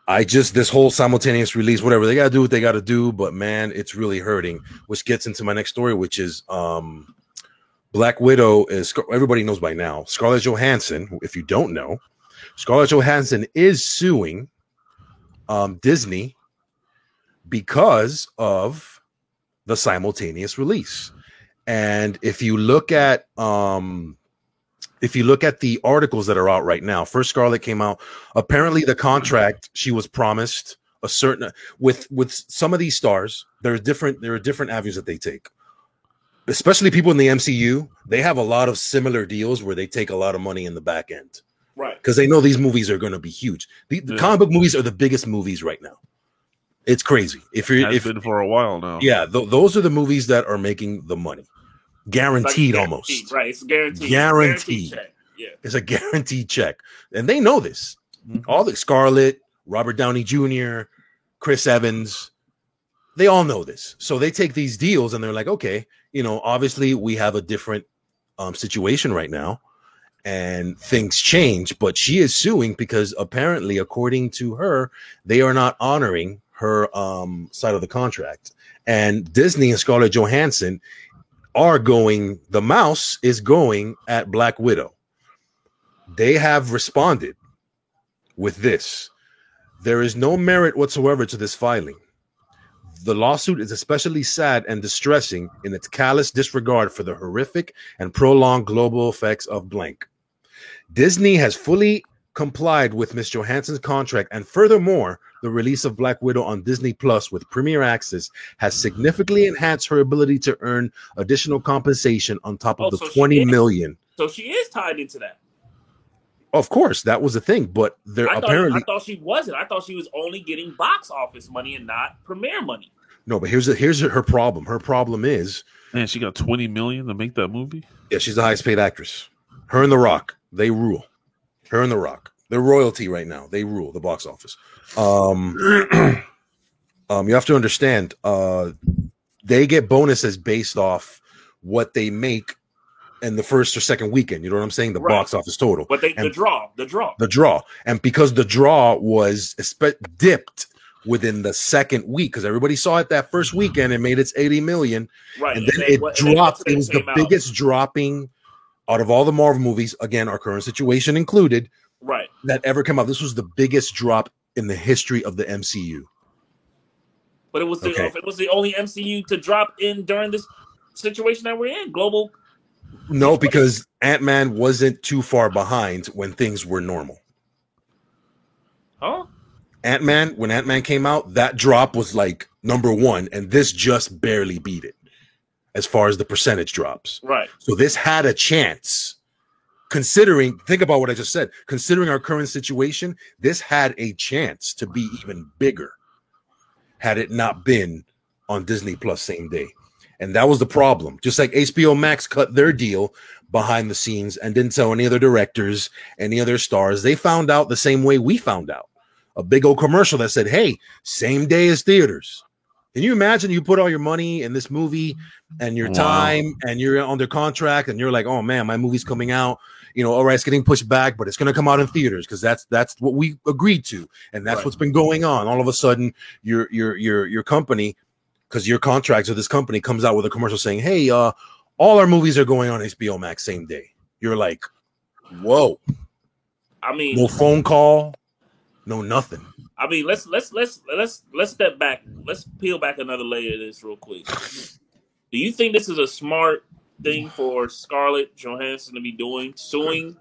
I just this whole simultaneous release, whatever they gotta do what they gotta do, but man, it's really hurting. Which gets into my next story, which is um Black Widow is everybody knows by now. Scarlett Johansson, if you don't know, Scarlett Johansson is suing um Disney because of the simultaneous release. And if you look at um if you look at the articles that are out right now, first Scarlett came out. Apparently, the contract she was promised a certain with with some of these stars. There are different there are different avenues that they take. Especially people in the MCU, they have a lot of similar deals where they take a lot of money in the back end Right. because they know these movies are going to be huge. The, the Yeah. comic book movies are the biggest movies right now. It's crazy. If you're Has if been for a while now. yeah, th- those are the movies that are making the money, Like guaranteed, guaranteed, almost. Right. It's guaranteed. Guaranteed. check. Yeah. It's a guaranteed check, and they know this. Mhm. All the Scarlett, Robert Downey Jr., Chris Evans, they all know this. So they take these deals and they're like, okay, you know, obviously we have a different um, situation right now, and things change. But she is suing because apparently, according to her, they are not honoring her um, side of the contract, and Disney and Scarlett Johansson are going. The mouse is going at Black Widow they have responded with this. There is no merit whatsoever to this filing. The lawsuit is especially sad and distressing in its callous disregard for the horrific and prolonged global effects of blank. Disney has fully complied with Miss Johansson's contract, and furthermore, the release of Black Widow on Disney Plus with Premier Access has significantly enhanced her ability to earn additional compensation on top of Oh, the so she twenty is- So she is tied into that. Of course, that was the thing, but there I thought, apparently I thought she wasn't. I thought she was only getting box office money and not premiere money. No, but here's the, here's her problem. Her problem is, Man, she got twenty million to make that movie. yeah, she's the highest paid actress. Her and The Rock, they rule. Her and The Rock, they're royalty right now. They rule the box office. Um, um, you have to understand, uh, they get bonuses based off what they make in the first or second weekend. You know what I'm saying? The Right. box office total. But they the draw, the draw. the draw. And because the draw was dipped within the second week, because everybody saw it that first weekend and made its 80 million, right. and then they- it and then dropped. It was the out- biggest dropping out of all the Marvel movies, again, our current situation included, Right. that ever come out. This was the biggest drop in the history of the MCU. But it was the Okay. it was the only MCU to drop in during this situation that we're in. Global. No, because Ant Man wasn't too far behind when things were normal. Huh? Ant Man, when Ant Man came out, that drop was like number one, and this just barely beat it as far as the percentage drops. Right. So this had a chance. Considering, think about what I just said. Considering our current situation, this had a chance to be even bigger had it not been on Disney Plus same day. And that was the problem. Just like HBO Max cut their deal behind the scenes and didn't tell any other directors, any other stars. They found out the same way we found out. A big old commercial that said, "Hey, same day as theaters." Can you imagine you put all your money in this movie and your Wow. time and you're under contract and you're like, "Oh man, my movie's coming out." You know, all right, it's getting pushed back, but it's going to come out in theaters because that's that's what we agreed to, and that's Right. what's been going on. All of a sudden, your your your your company, because your contracts with this company comes out with a commercial saying, "Hey, uh, all our movies are going on HBO Max same day." You're like, "Whoa!" I mean, No phone call, no nothing. I mean, let's let's let's let's let's step back. Let's peel back another layer of this real quick. Do you think this is a smart thing for Scarlett Johansson to be doing, suing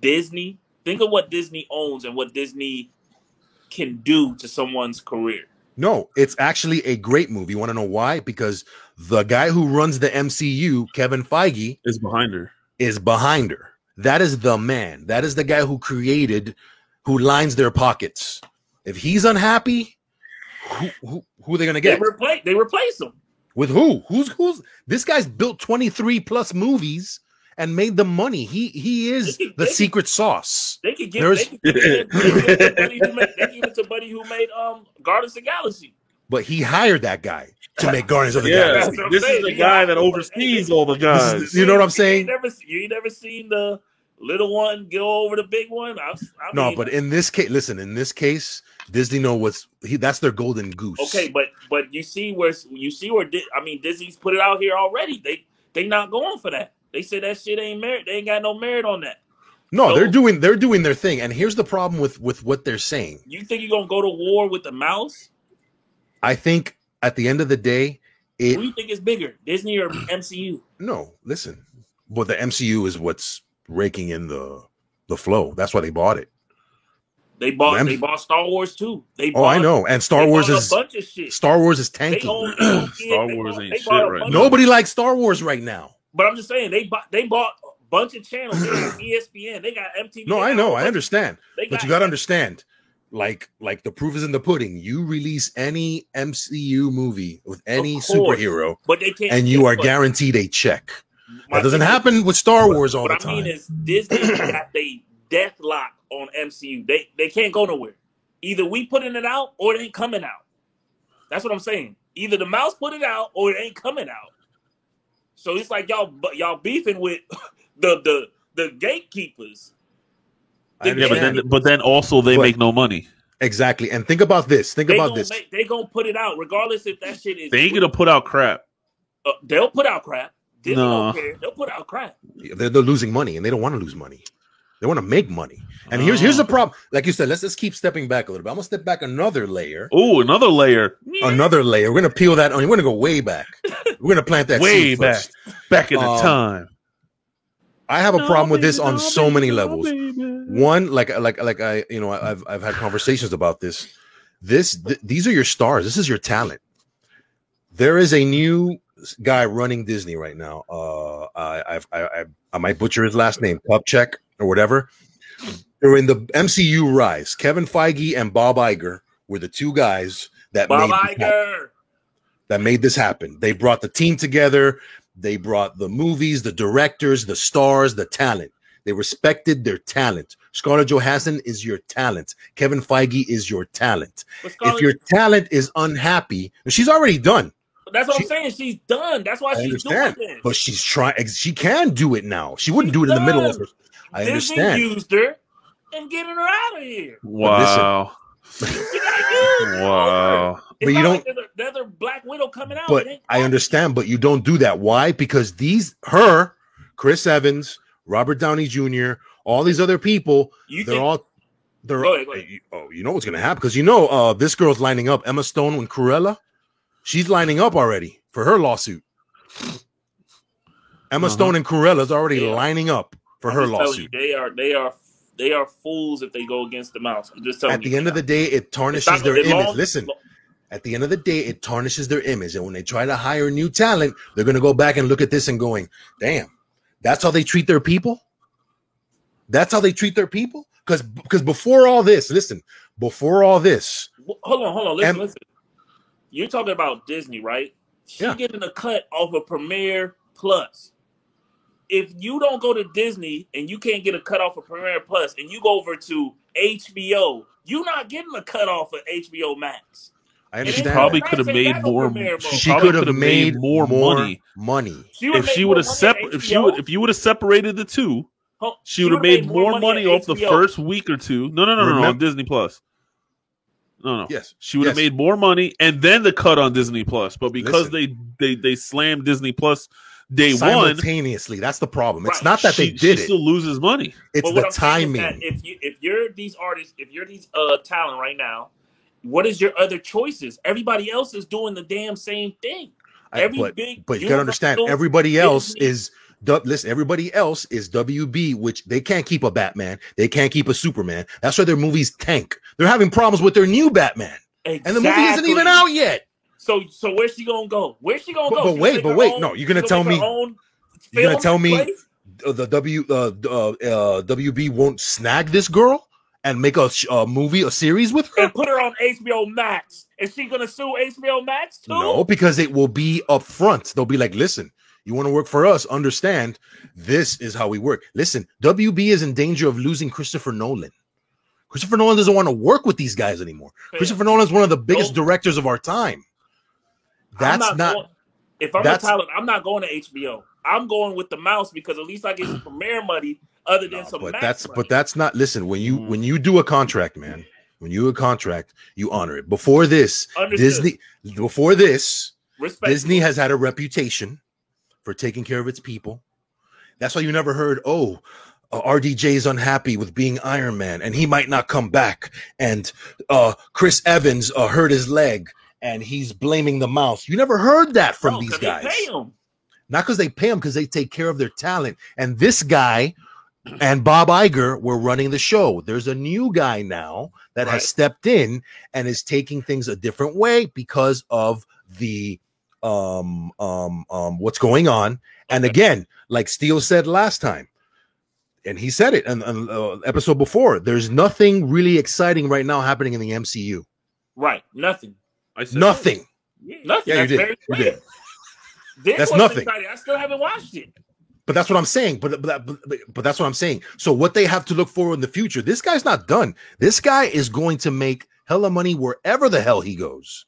Disney? Think of what Disney owns and what Disney can do to someone's career. No, it's actually a great movie. You want to know why? Because the guy who runs the MCU, Kevin Feige, Is behind her. is behind her. That is the man. That is the guy who created, who lines their pockets. If he's unhappy, who who, who are they gonna They get? replace they replace him. With who? Who's who's this guy's built 23 plus movies and made the money. He he is They can- the they can- secret sauce. They could give There's- they could, they could, they could give it to Buddy who made, they give it to Buddy who made um Guardians of the Galaxy. But he hired that guy to make Guardians of the Yeah, Galaxy. this saying. is the guy that oversees all the guys. is- you know what I'm You saying? ain't never, you ain't never seen the little one go over the big one. I've, I No, mean, but in this case, listen, in this case, Disney know what's he that's their golden goose. okay, but but you see where you see where Di- I mean Disney's put it out here already. They they not going for that. They said that shit ain't merit. They ain't got no merit on that. No, So- they're doing they're doing their thing. And here's the problem with with what they're saying. You think you're gonna go to war with the mouse? I think at the end of the day, Who it you think is bigger, Disney or MCU? no, listen. But the MCU is what's raking in the the flow. That's why they bought it. They bought Them- they bought Star Wars too. They Oh, I bought- know. And Star Wars is a bunch of shit. Star Wars is They tanking. own, they own Star Wars bought- ain't shit right bunch now. of- Nobody likes Star Wars right now. But I'm just saying they bought they bought a bunch of channels. They got ESPN. They got MTV. No, I know, I understand. They But you got to understand, like, like the proof is in the pudding. You release any MCU movie with any course. superhero, but they can't. and you are but guaranteed a check. My That doesn't happen with Star Wars all the time. What I mean is Disney got they death lock on MCU. They they can't go nowhere. Either we putting it out or it ain't coming out. That's what I'm saying. Either the mouse put it out or it ain't coming out. So it's like y'all y'all beefing with the the the gatekeepers. I Yeah, but then but then also they But- make no money. exactly. And think about this. Think They about this. make, they gonna put it out regardless if that shit is. They ain't gonna put out crap. Uh, they'll put out crap. Disney No. don't care. They'll put out crap. they're, they're losing money, and they don't want to lose money. They want to make money. And here's here's the problem. Like you said, let's just keep stepping back a little bit. I'm gonna step back another layer. Oh, another layer. Another layer. We're gonna peel that on. We're gonna go way back. We're gonna plant that Way seed back. first. Back in the Um, time. I have a problem with this on No, so baby, many no, levels. baby. One, like like like I, you know, I've I've had conversations about this. This th- these are your stars. This is your talent. There is a new guy running Disney right now. Uh, I I I I might butcher his last name, Kupchak or whatever. They're in the MCU rise. Kevin Feige and Bob Iger were the two guys that Bob made. Iger. that made this happen. They brought the team together. They brought the movies, the directors, the stars, the talent. They respected their talent. Scarlett Johansson is your talent. Kevin Feige is your talent. But If your talent is unhappy, and she's already done, that's what she- I'm saying. She's done. That's why I she's understand, doing this. but she's trying. She can do it now. She wouldn't do it in the middle of her. I Disney understand. used her and getting her out of here. Wow. She got used. Wow. It's But you don't- Like there's a- Black Widow coming out. But It I understand, but you don't do that. Why? Because these, her, Chris Evans, Robert Downey Jr., all these other people, You they're think all they're Go ahead, go ahead. you- oh, you know what's gonna happen because you know uh this girl's lining up Emma Stone and Cruella. She's lining up already for her lawsuit. Emma Uh-huh. Stone and Cruella's already Yeah. lining up for I'm her lawsuit. You, they are they are they are fools if they go against the mouse. I'm just telling At you. the end of the day, it tarnishes not- their image. long- Listen, at the end of the day, it tarnishes their image. And when they try to hire new talent, they're going to go back and look at this and going, damn, that's how they treat their people? That's how they treat their people? Because because before all this, listen, before all this, hold on, hold on. Listen, And- listen. You're talking about Disney, right? She Yeah. getting a cut off of Premiere Plus. If you don't go to Disney and you can't get a cut off of Premiere Plus, and you go over to HBO, you're not getting a cut off of HBO Max. I And it understand. Probably could have made more. She, she probably could have made more, money money. She if she would have money separ- if she would if you would have separated the two, Huh, she would have would've made more money on off the first week or two. No, no, no, no, no, on Disney Plus. No, no. Yes. She would have yes. made more money and then the cut on Disney Plus. But because Listen. they they they slammed Disney Plus day one, simultaneously. That's the problem. It's Right. not that she, they did she it. still loses money. It's the I'm timing. if you if you're these artists, if you're these uh talent right now, what is your other choices? Everybody else is doing the damn same thing. I- every but big but you gotta understand, everybody else Disney- is du- listen. Everybody else is WB, which they can't keep a Batman. They can't keep a Superman. That's why their movies tank. They're having problems with their new Batman, and the movie isn't even out yet. So so where's she gonna go? Where's she gonna But- go? but She wait, but wait, own- no, you're gonna tell me- you're gonna tell me- place? The W uh, uh, uh, WB won't snag this girl and make a movie, a series with her. and put her on HBO Max. Is she gonna sue HBO Max too? No, because it will be up front. They'll be like, listen, you want to work for us? Understand, this is how we work. Listen, WB is in danger of losing Christopher Nolan. Christopher Nolan doesn't want to work with these guys anymore. Christopher Nolan is one of the biggest Nope. directors of our time. I'm That's not, going- if I'm that's- a talent, I'm not going to HBO. I'm going with the mouse because at least I get some premiere money other than no, some but that's money. but that's not listen, when you Mm. when you do a contract, man, when you do a contract, you honor it. Before this, Understood. Disney before this, Respect. Disney has had a reputation for taking care of its people. That's why you never heard, oh, uh, RDJ is unhappy with being Iron Man and he might not come back. And uh, Chris Evans uh, hurt his leg and he's blaming the mouse. You never heard that from these guys. Not because they pay them, because they take care of their talent. And this guy and Bob Iger were running the show. There's a new guy now that Right. has stepped in and is taking things a different way because of the um um um what's going on. And Okay. again, like Steele said last time, and he said it in an uh, episode before, there's nothing really exciting right now happening in the MCU. Right. Nothing. I said Nothing. Nothing. Yeah, you did. You did. This That's nothing. exciting. I still haven't watched it. But that's what I'm saying. But but, but but that's what I'm saying. So what they have to look for in the future, this guy's not done. This guy is going to make hella money wherever the hell he goes,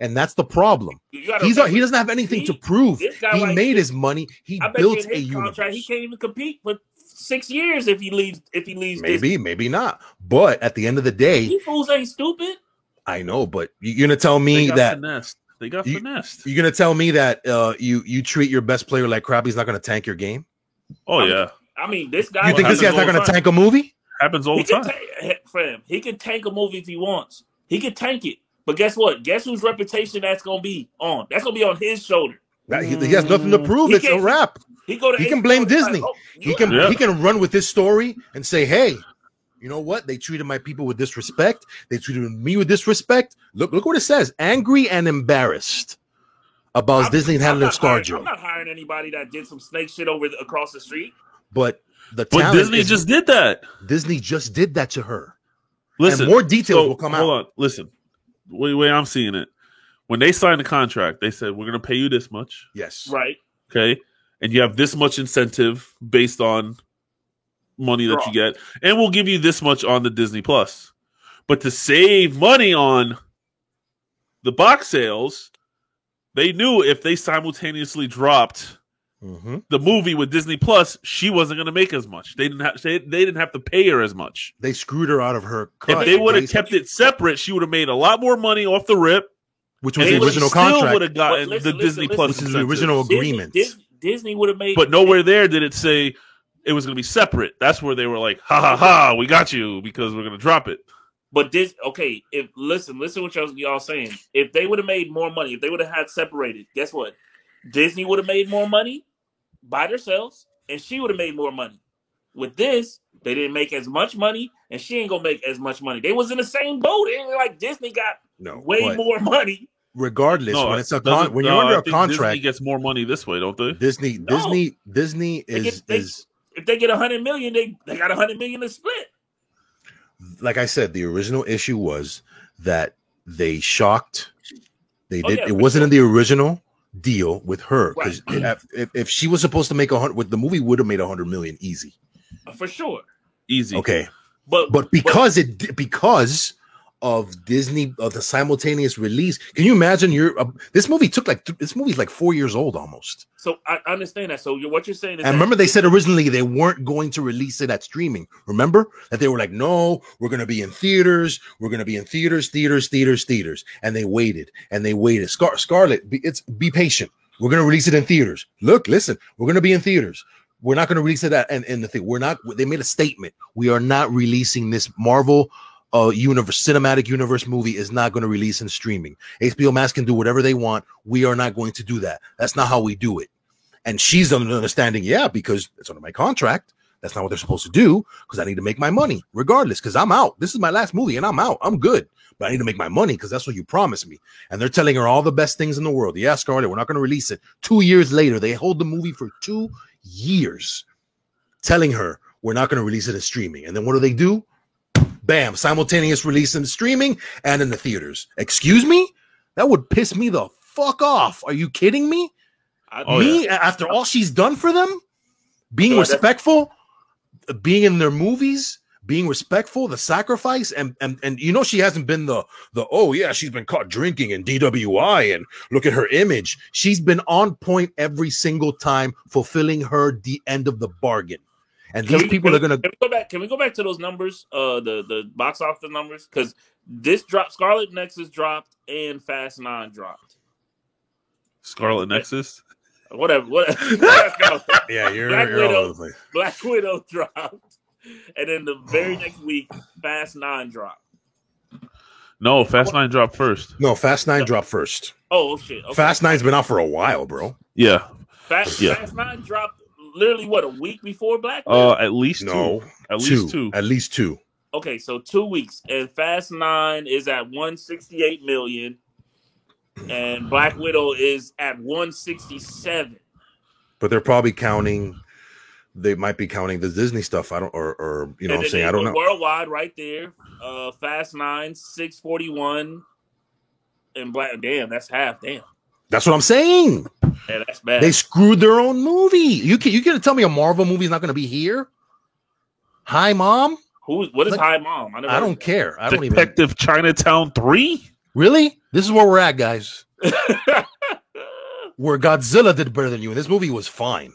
and that's the problem. Gotta He's remember, he doesn't have anything to prove. He right made here- his money. He I bet built you in a his universe. contract he can't even compete for six years if he leaves. If he leaves, Maybe, Disney. maybe not. But at the end of the day, These fools ain't stupid. I know. But you- you're gonna tell They me got that finessed. They got You- finessed. you're gonna tell me that uh, you you treat your best player like crap. He's not gonna tank your game. oh yeah, I mean, this guy. You think this guy's not gonna time. tank a movie? happens all he the can time. tank, fam. He can tank a movie if he wants. He can tank it. But guess what? Guess whose reputation that's gonna be on? That's gonna be on his shoulder. That- he, he has nothing to mm. prove. He it's a can't- wrap. He go to He can blame and be like, Disney. "Oh, he can Yeah. he can run with this story and say, "Hey, you know what? They treated my people with disrespect. They treated me with disrespect. Look, look what it says: angry and embarrassed about I'm- Disney I'm handling not hiring- ScarJo. I'm not hiring anybody that did some snake shit over the, across the street. But the But Disney is- just did that. Disney just did that to her. Listen, and more details so, will come hold out. on. Listen, the way, way I'm seeing it, when they signed the contract, they said we're going to pay you this much, Yes. Right. okay, and you have this much incentive based on money that you get, and we'll give you this much on the Disney Plus. But to save money on the box sales, they knew if they simultaneously dropped hmm the movie with Disney Plus, she wasn't going to make as much. They didn't have they, they didn't have to pay her as much. They screwed her out of her cut. if they would have kept it separate, she would have made a lot more money off the rip. which was the original still contract, would have gotten listen, the listen, Disney listen. Plus, which is the original Disney, agreement. Disney, Disney would have made, But nowhere there did it say it was going to be separate. That's where they were like, "Ha ha ha, we got you because we're going to drop it." But this, okay. If listen, listen, what y'all, y'all saying. If they would have made more money, if they would have had separated, guess what? Disney would have made more money by themselves, and she would have made more money. With this, they didn't make as much money, and she ain't gonna make as much money. They was in the same boat. It ain't like Disney got no, way more money. regardless, when it's a con- when you're no, under I a contract, Disney gets more money this way, don't they? Disney, No. Disney, Disney They is get- they- is If they get a hundred million, they they got a hundred million to split. like I said. The original issue was that they shocked. They Oh, did. yeah, it wasn't sure. in the original deal with her because if, if, if she was supposed to make a hundred, the movie would have made a hundred million easy. For sure. Easy. Okay, But but because it because of Disney of the simultaneous release, can you imagine? Your uh, this movie took like th- this movie's like four years old almost. so I understand that. So you're, what you're saying is And remember, they said originally they weren't going to release it at streaming. Remember that they were like, "No, we're going to be in theaters. We're going to be in theaters, theaters, theaters, theaters." And they waited and they waited. Scar- Scarlett, be, it's be patient. We're going to release it in theaters. Look, listen, we're going to be in theaters. We're not going to release it at in, in the thing. We're not. They made a statement. We are not releasing this Marvel uh universe cinematic universe movie is not going to release in streaming. HBO Max can do whatever they want. We are not going to do that. That's not how we do it. And she's understanding, yeah, because it's under my contract. That's not what they're supposed to do because I need to make my money regardless. Because I'm out. This is my last movie and I'm out. I'm good. But I need to make my money because that's what you promised me. And they're telling her all the best things in the world. Yeah, Scarlett, we're not going to release it. Two years later, they hold the movie for two years, telling her we're not going to release it in streaming. And then what do they do? Bam, simultaneous release in streaming and in the theaters. Excuse me? That would piss me the fuck off. Are you kidding me? Oh, me after all she's done for them, being So that's- respectful, being in their movies, being respectful, the sacrifice, and and and you know she hasn't been the the oh yeah she's been caught drinking and DWI and look at her image. She's been on point every single time, fulfilling her the end of the bargain. And Can these we- people are gonna Can we go back? Can we go back to those numbers? Uh, the the box office numbers because this dropped. Scarlet Nexus dropped and Fast Nine dropped. Scarlet Nexus. Whatever. Whatever. Let's yeah you're, Black you're all Widow. over the place. Black Widow dropped, and then the very next week, Fast Nine dropped. No, Fast Nine dropped first. No, Fast Nine dropped first. Oh shit! Okay. Fast Nine's been out for a while, bro. Yeah. Fast, yeah. Fast Nine dropped literally what a week before Black Widow. Uh, at least No, two. At two, least two. at least two. Okay, so two weeks, and Fast Nine is at one sixty eight million, and Black Widow is at one sixty seven. but they're probably counting they might be counting the disney stuff i don't or or you know what i'm saying i don't know Worldwide, right there. Uh, Fast Nine six forty one, and Black. Damn, that's half. Damn, that's what i'm saying yeah, that's bad. they screwed their own movie you can you gonna tell me a marvel movie is not gonna be here hi mom Who? What is Like, Hi Mom? never i don't care i don't even Detective Chinatown 3? really this is where we're at guys where godzilla did better than you and this movie was fine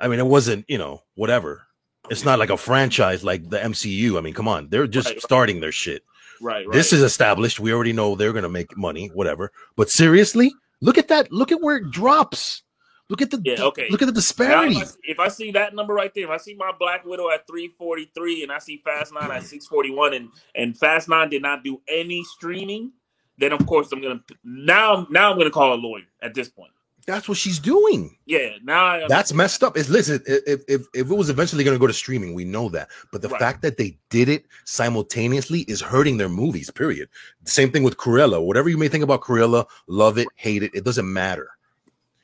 i mean it wasn't you know whatever it's not like a franchise like the mcu i mean come on they're just Right, right. starting their shit right, right. This is established. We already know they're going to make money, whatever. But seriously, look at that. Look at where it drops. Look at the Yeah, okay. look at the disparity. if, I, see- if I see that number right there, if I see my Black Widow at 343 and I see Fast 9 at 641 and, and Fast 9 did not do any streaming, then of course I'm gonna now now I'm gonna call a lawyer at this point. That's what she's doing. Yeah, now I That's messed up. Is listen, if if if it was eventually going to go to streaming, we know that. But the Right. fact that they did it simultaneously is hurting their movies. Period. Same thing with Cruella. Whatever you may think about Cruella, love it, hate it, it doesn't matter.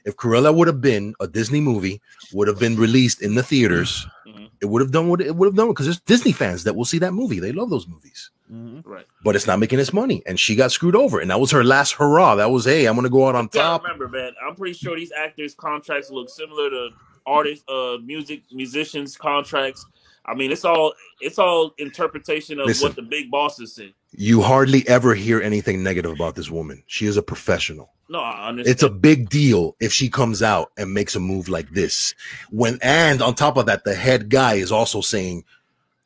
If Cruella would have been a Disney movie, would have been released in the theaters, Mhm. it would have done what it would have done because there's Disney fans that will see that movie. They love those movies. Mhm. Right. but it's not making its money, and she got screwed over, and that was her last hurrah. That was hey, I'm gonna go out on top. remember, man. I'm pretty sure these actors' contracts look similar to artists, uh, music musicians' contracts. I mean, it's all it's all interpretation of Listen. what the big bosses say. You hardly ever hear anything negative about this woman. She is a professional. No, I understand. It's a big deal if she comes out and makes a move like this. When and on top of that, the head guy is also saying,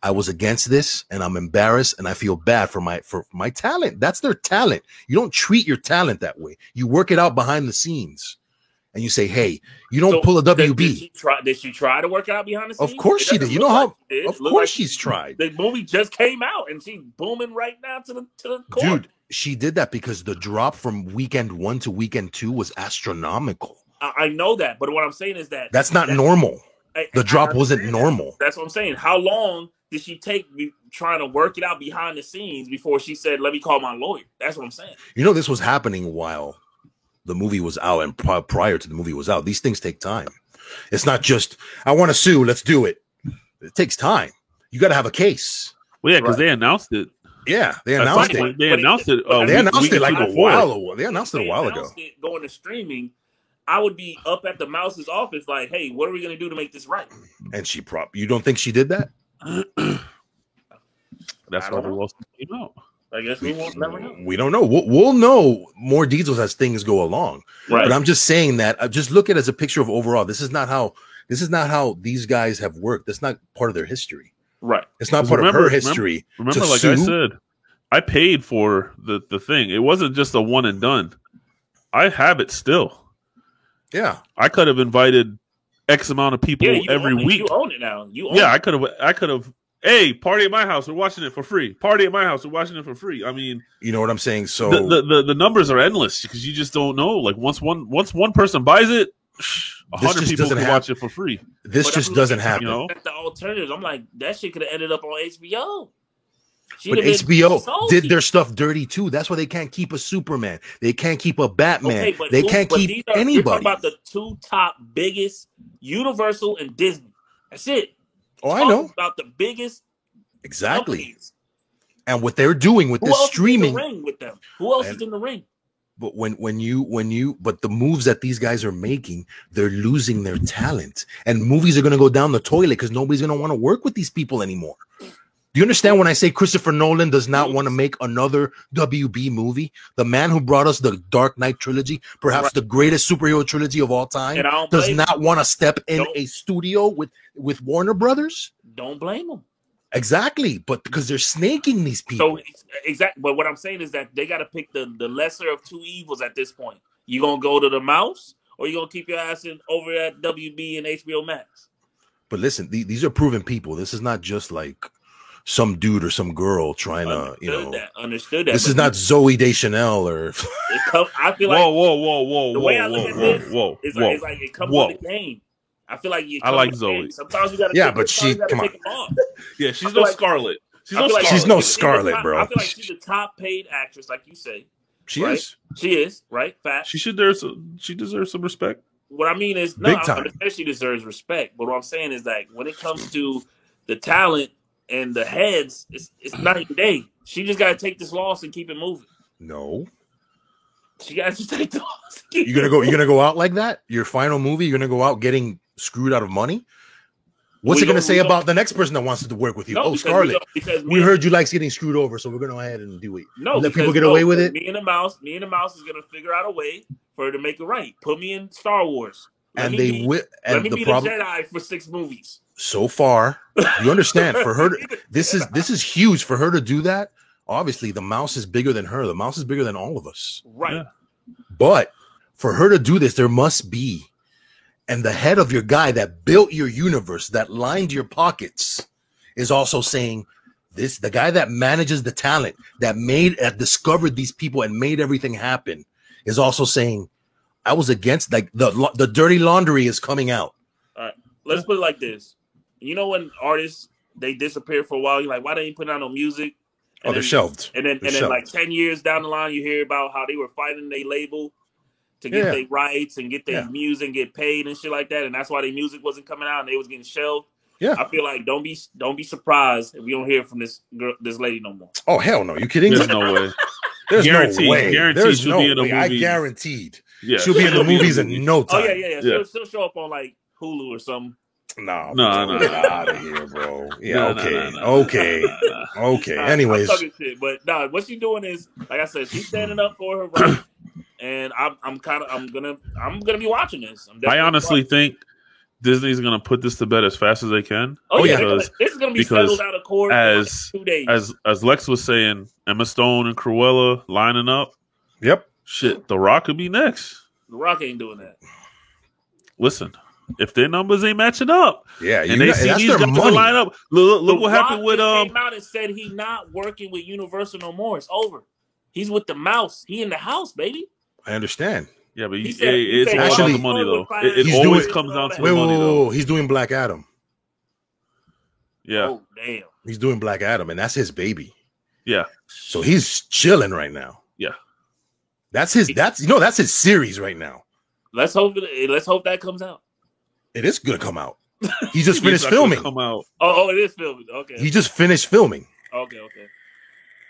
"I was against this, and I'm embarrassed, and I feel bad for my for my talent. That's their talent. You don't treat your talent that way. You work it out behind the scenes, and you say, "Hey, you don't So, pull a Did, did WB." she try? Did she try to work out behind the scenes? Of course she did. You know how- she did. Of course like she's tried, The movie just came out and she's booming right now to the to the court. dude. She did that because the drop from weekend one to weekend two was astronomical. I, I know that, but what I'm saying is that That's not normal. I- The drop wasn't normal. That's what I'm saying. How long did she take me trying to work it out behind the scenes before she said, "Let me call my lawyer"? That's what I'm saying. You know, this was happening while the movie was out and pri- prior to the movie was out. These things take time. It's not just, I want to sue, let's do it. It takes time. You got to have a case. Well, yeah, because Right. they announced it. Yeah, they announced funny, it. They But announced it. uh, they They announced it like a while ago. They announced it a while ago. going to streaming. I would be up at the mouse's office, like, "Hey, what are we gonna do to make this right?" And she prop. You don't think she did that? That's why the know. came out. I guess we won't never know. We don't know. We'll, we'll know more details as things go along. Right. But I'm just saying that. uh, Just look at it as a picture of overall. This is not how. This is not how these guys have worked. That's not part of their history. right. It's not part remember- of her history. Remember, to like I said, I paid for the the thing. It wasn't just a one and done. I have it still. Yeah. I could have invited X amount of people Yeah, every own it. week. You own it now. You own Yeah, it. I could have. I could have. Hey, party at my house. We're watching it for free. Party at my house. We're watching it for free. I mean, You know what I'm saying? So the, the, the the numbers are endless because you just don't know. Like once one once one person buys it, a hundred people can happen. watch it for free. this But just I'm doesn't happen. You know, At the alternatives, I'm like, that shit could have ended up on HBO. She'd But HBO did their stuff dirty too. That's why they can't keep a Superman. They can't keep a Batman. Okay, they who- can't keep these are- You're anybody. talking about the two top biggest, Universal and Disney. That's it. oh, I know about the biggest exactly. companies. And what they're doing with Who this streaming. is in the ring with them? Who else And- is in the ring? But when when you when you but the moves that these guys are making, they're losing their talent, and movies are going to go down the toilet because nobody's going to want to work with these people anymore. Do you understand when I say Christopher Nolan does not want to make another WB movie? The man who brought us the Dark Knight trilogy, perhaps Right. the greatest superhero trilogy of all time, And I don't does not want to step in Don't- a studio with with Warner Brothers. Don't blame him. Exactly, but because they're snaking these people. So exactly, but what I'm saying is that they got to pick the the lesser of two evils at this point. You gonna go to the mouse, or you gonna keep your ass in over at WB and HBO Max? But listen, the- these are proven people. This is not just like some dude or some girl trying to, you know. that. Understood that. This is not Zooey Deschanel or It come, I feel like whoa, whoa, whoa, whoa, the whoa, way I whoa, at whoa, this, whoa, it's whoa. like it's like it comes Whoa. with the game. I feel like you. I like with game. Zoe. Sometimes you got to. Yeah, but she- come on. take them off. Yeah, she's no like- Scarlett. She's no like Scarlett. She's no the Scarlett, top- bro. I feel like she's the top paid actress, like you say. she Right. is. She is right. Fat. She should deserve some, she deserves some respect. What I mean is, no, Big I time. understand she deserves respect. But what I'm saying is that when it comes to the talent and the heads, it's it's night and day. She just got to take this loss and keep it moving. No. She got to take the loss. and keep You're gonna go you're gonna go out like that? Your final movie, you're gonna go out getting screwed out of money? What's We it gonna say we don't- about the next person that wants to work with you? No, oh, because we Scarlett. don't- because me We heard you likes getting screwed over, so we're gonna go ahead and do it. No, Let people get no, away with it? Me and the mouse, me and the mouse is gonna figure out a way for her to make it right. Put me in Star Wars. Let and they be, will let me the be problem the Jedi for six movies. So far, you understand, for her to, this is this is huge for her to do that. Obviously, the mouse is bigger than her. The mouse is bigger than all of us. Right. Yeah. But for her to do this, there must be, and the head of your guy that built your universe, that lined your pockets, is also saying this. The guy that manages the talent, that made, that discovered these people and made everything happen, is also saying, "I was against like the the dirty laundry is coming out." All right let's put it like this. You know when artists they disappear for a while, you're like, why don't they ain't putting out no music? Oh, they're then, shelved. And then They're and then like ten years down the line, you hear about how they were fighting their label to get Yeah. their rights and get their Yeah. music and get paid and shit like that, and that's why their music wasn't coming out and they was getting shelved. Yeah. I feel like don't be don't be surprised if we don't hear from this girl, this lady no more. Oh hell no! You kidding? There's no way. There's guaranteed- no way. guaranteed There's she'll no be in a way. I guaranteed Yeah, she'll be in the movies in movie. no Oh time. yeah, yeah, yeah. Yeah. She'll, she'll show up on like Hulu or something. No, No, bro, no, get no. out of here, bro. Yeah, No, no, okay, no, no, okay, no, no, no. okay. I- Anyways, I'm talking shit, but no, what she's doing is, like I said, she's standing up for her right, and I'm, I'm kind of, I'm gonna, I'm gonna be watching this. I'm I honestly think Disney's gonna put this to bed as fast as they can. oh yeah, yeah, they're gonna- this is gonna be because settled out of court in like two days. As as Lex was saying, Emma Stone and Cruella lining up. yep. Shit, The Rock could be next. the Rock ain't doing that. Listen, if their numbers ain't matching up, Yeah, you and they got- see that's these their guys money. line up, look, look The what happened with just um. came out and said he not working with Universal no more. It's over. He's with the mouse. He in the house, baby. I understand. Yeah, but He he, said- it- it's said all Actually- about the money though. He's It, it doing- always comes down to Wait, the wait, money wait, though. wait, he's doing Black Adam. Yeah, Oh damn. He's doing Black Adam, and that's his baby. yeah. So he's chilling right now. Yeah. That's his. That's you know that's his series right now. Let's hope. Let's hope that comes out. It is gonna come out. He just finished filming. Come out. Oh, oh, it is filming. Okay. He just finished filming. okay. Okay.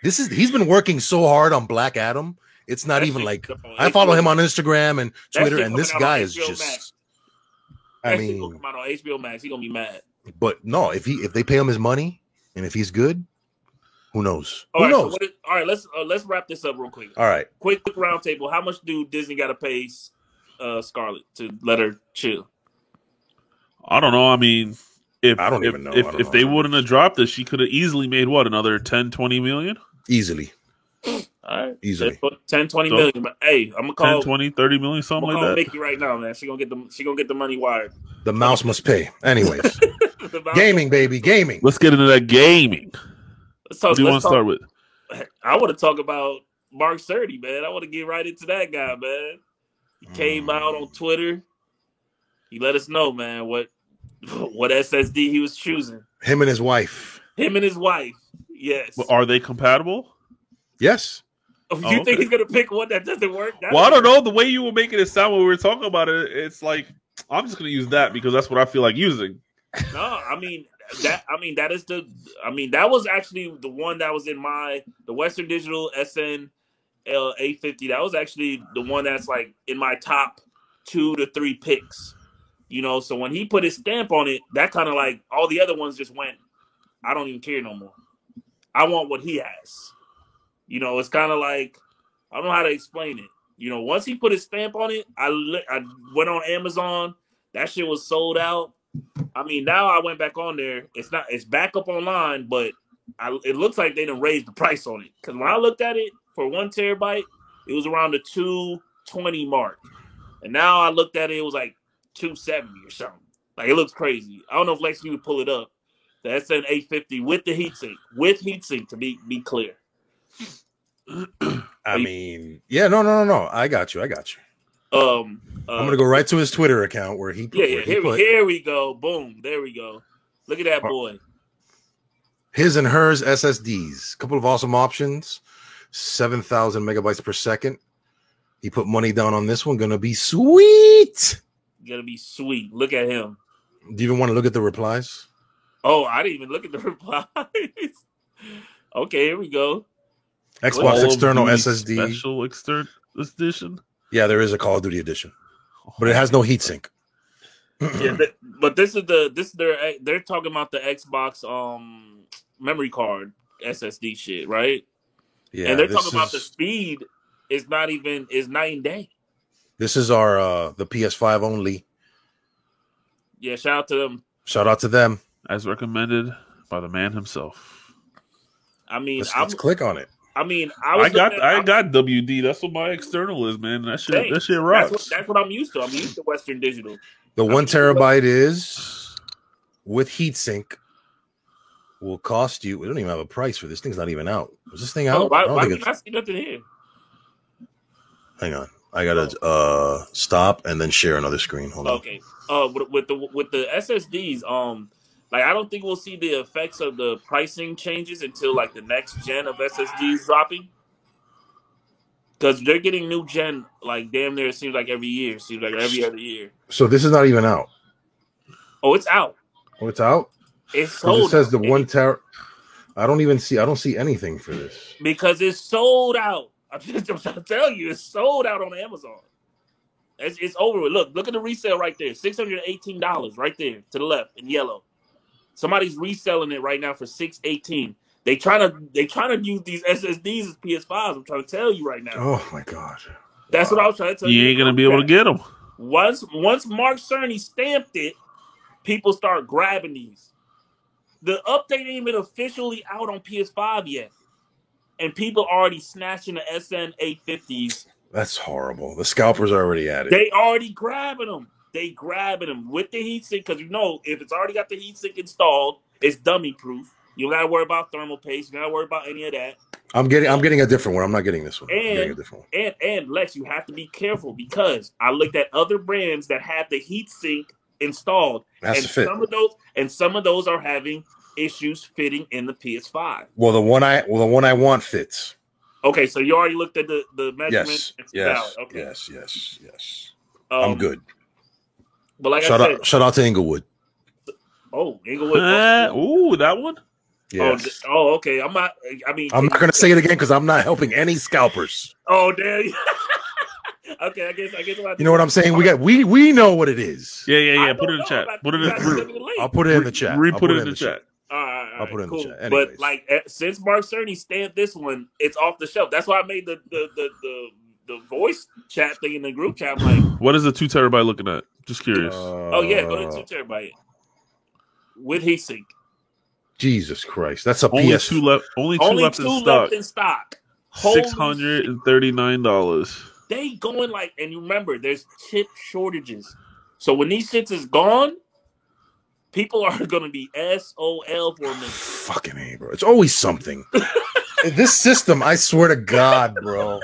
This is he's been working so hard on Black Adam. It's not That even like I follow him on Instagram and Twitter, and this coming out on guy is just. Max. I gonna mean, come out on HBO Max. He gonna be mad. but no, if he if they pay him his money and if he's good, who knows? All who right. So knows? is, all right. Let's uh, let's wrap this up real quick. All right, Quick, quick round table. How much do Disney got to pay uh, Scarlett to let her chill? I don't know. I mean, if I don't if, even know. If, if know. they wouldn't have dropped this, she could have easily made what another 10, 20 million, easily, All right. easily. 10, 20 So- million. But hey, I'm gonna 10, call. 20, 30 million, I'm something gonna like call that. Mickey right now, man. She gonna get the she gonna get the money wired. The mouse must pay. Anyways, gaming, baby, gaming. Let's get into that gaming. Let's talk. What do you want to start with? I want to talk about Mark Cerny, man. I want to get right into that guy, man. He came Mm. out on Twitter. He let us know, man, what what SSD he was choosing. Him and his wife. Him and his wife. Yes. Well, Are they compatible? Yes. Oh, oh you Oh, think okay. he's gonna pick one that doesn't work? That Well, I don't know. The way you were making it sound when we were talking about it, it's like I'm just going to use that because that's what I feel like using. No, I mean that. I mean that is the. I mean that was actually the one that was in my the Western Digital SN L eight fifty. That was actually the one that's like in my top two to three picks. You know, so when he put his stamp on it, that kind of like all the other ones just went. I don't even care no more. I want what he has. You know, it's kind of like I don't know how to explain it. You know, once he put his stamp on it, I I went on Amazon. That shit was sold out. I mean, now I went back on there. It's not. It's back up online, but I, it looks like they didn't raise the price on it. Because when I looked at it for one terabyte, it was around the two twenty mark, and now I looked at it, it was like two seventy or something. Like it looks crazy. I don't know if Lex you would pull it up. The SN eight fifty with the heatsink, with heatsink to be be clear. I mean, yeah, no, no, no, no. I got you. I got you. Um, uh, I'm gonna go right to his Twitter account where he put, Yeah, yeah. he Here, we put here we go. Boom. There we go. Look at that boy. his and hers SSDs. A Couple of awesome options. Seven thousand megabytes per second. He put money down on this one. Gonna be sweet. Gonna be sweet. Look at him. Do you even want to look at the replies? Oh, I didn't even look at the replies. okay, here we go. Xbox Call external SSD. special external edition. Yeah, there is a Call of Duty edition, but it has no heatsink. Yeah, th- but this is the this is their they're talking about the Xbox um memory card SSD shit, right? Yeah, and they're talking about the speed is not even is night and day. This is our uh the PS5 only. Yeah, shout out to them. Shout out to them. as recommended by the man himself. I mean, Let's, I'm, let's click on it. I mean, I, was I got at- I I'm- got WD. That's what my external is, man. That shit Thanks. that shit That's rocks. what, that's what I'm used to. I'm used to Western Digital. The I'm one used to terabyte is with heatsink will cost you. We don't even have a price for this. Thing's not even out. Is this thing out? Oh, why, I don't why think do it's- you not see nothing here? Hang on. I gotta uh stop and then share another screen. Hold on. Okay. Uh, with, with the with the SSDs, um, like I don't think we'll see the effects of the pricing changes until like the next gen of SSDs dropping. Because they're getting new gen like damn near it seems like every year, seems like every other year. So this is not even out. Oh, it's out. Oh, it's out. It's sold. It says the one tower. I don't even see. I don't see anything for this. because it's sold out. I'm just I'm trying to tell you, it's sold out on Amazon. It's, it's over with. Look, look at the resale right there. Six hundred eighteen dollars right there to the left in yellow. Somebody's reselling it right now for six eighteen. They trying to they trying to use these SSDs as PS5s. I'm trying to tell you right now. Oh my god. That's what I was trying to tell you. You ain't gonna be able to get them. once once Mark Cerny stamped it, people start grabbing these. The update ain't even officially out on PS5 yet, and people already snatching the SN 850s. That's horrible. The scalpers are already at it. They already grabbing them. They grabbing them with the heatsink because you know if it's already got the heatsink installed, it's dummy proof. You don't gotta worry about thermal paste. You don't gotta worry about any of that. I'm getting. I'm getting a different one. I'm not getting this one. Getting a And- different one. And and Lex, you have to be careful because I looked at other brands that had the heatsink installed, It has and fit. some of those and some of those are having issues fitting in the PS5. Well, the one I well the one I want fits. Okay, so you already looked at the the Yes. measurements. It's Yes. Okay, Yes. Yes. Yes. Um, I'm good. But like shout I said, out. Shout out to Inglewood. oh, Inglewood. Uh, ooh, that one. Oh, Yes. d- oh, okay. I'm not. I mean, I'm not gonna say it again because I'm not helping any scalpers. Oh, damn. okay, I guess. I guess. You know what I'm saying? We got. We we know what it is. Yeah, yeah, yeah. don't Put it in the chat. Put it in. sent the link. I'll put it in the chat. Re-put it in the chat. All right, I'll put it in the cool. chat. But like eh, since Mark Cerny stamped this one, it's off the shelf. That's why I made the the the the, the voice chat thing in the group chat. I'm like, What is the two terabyte looking at? Just curious. oh yeah, go Uh, to two terabyte with heatsink. Jesus Christ, that's a only PS. two left. Only two Only left two in stock. left in stock. Six hundred and thirty nine dollars. they going like and you remember there's chip shortages so when these shits is gone people are gonna be sol for a minute Fucking a, bro. It's always something. this system, I swear to God, bro.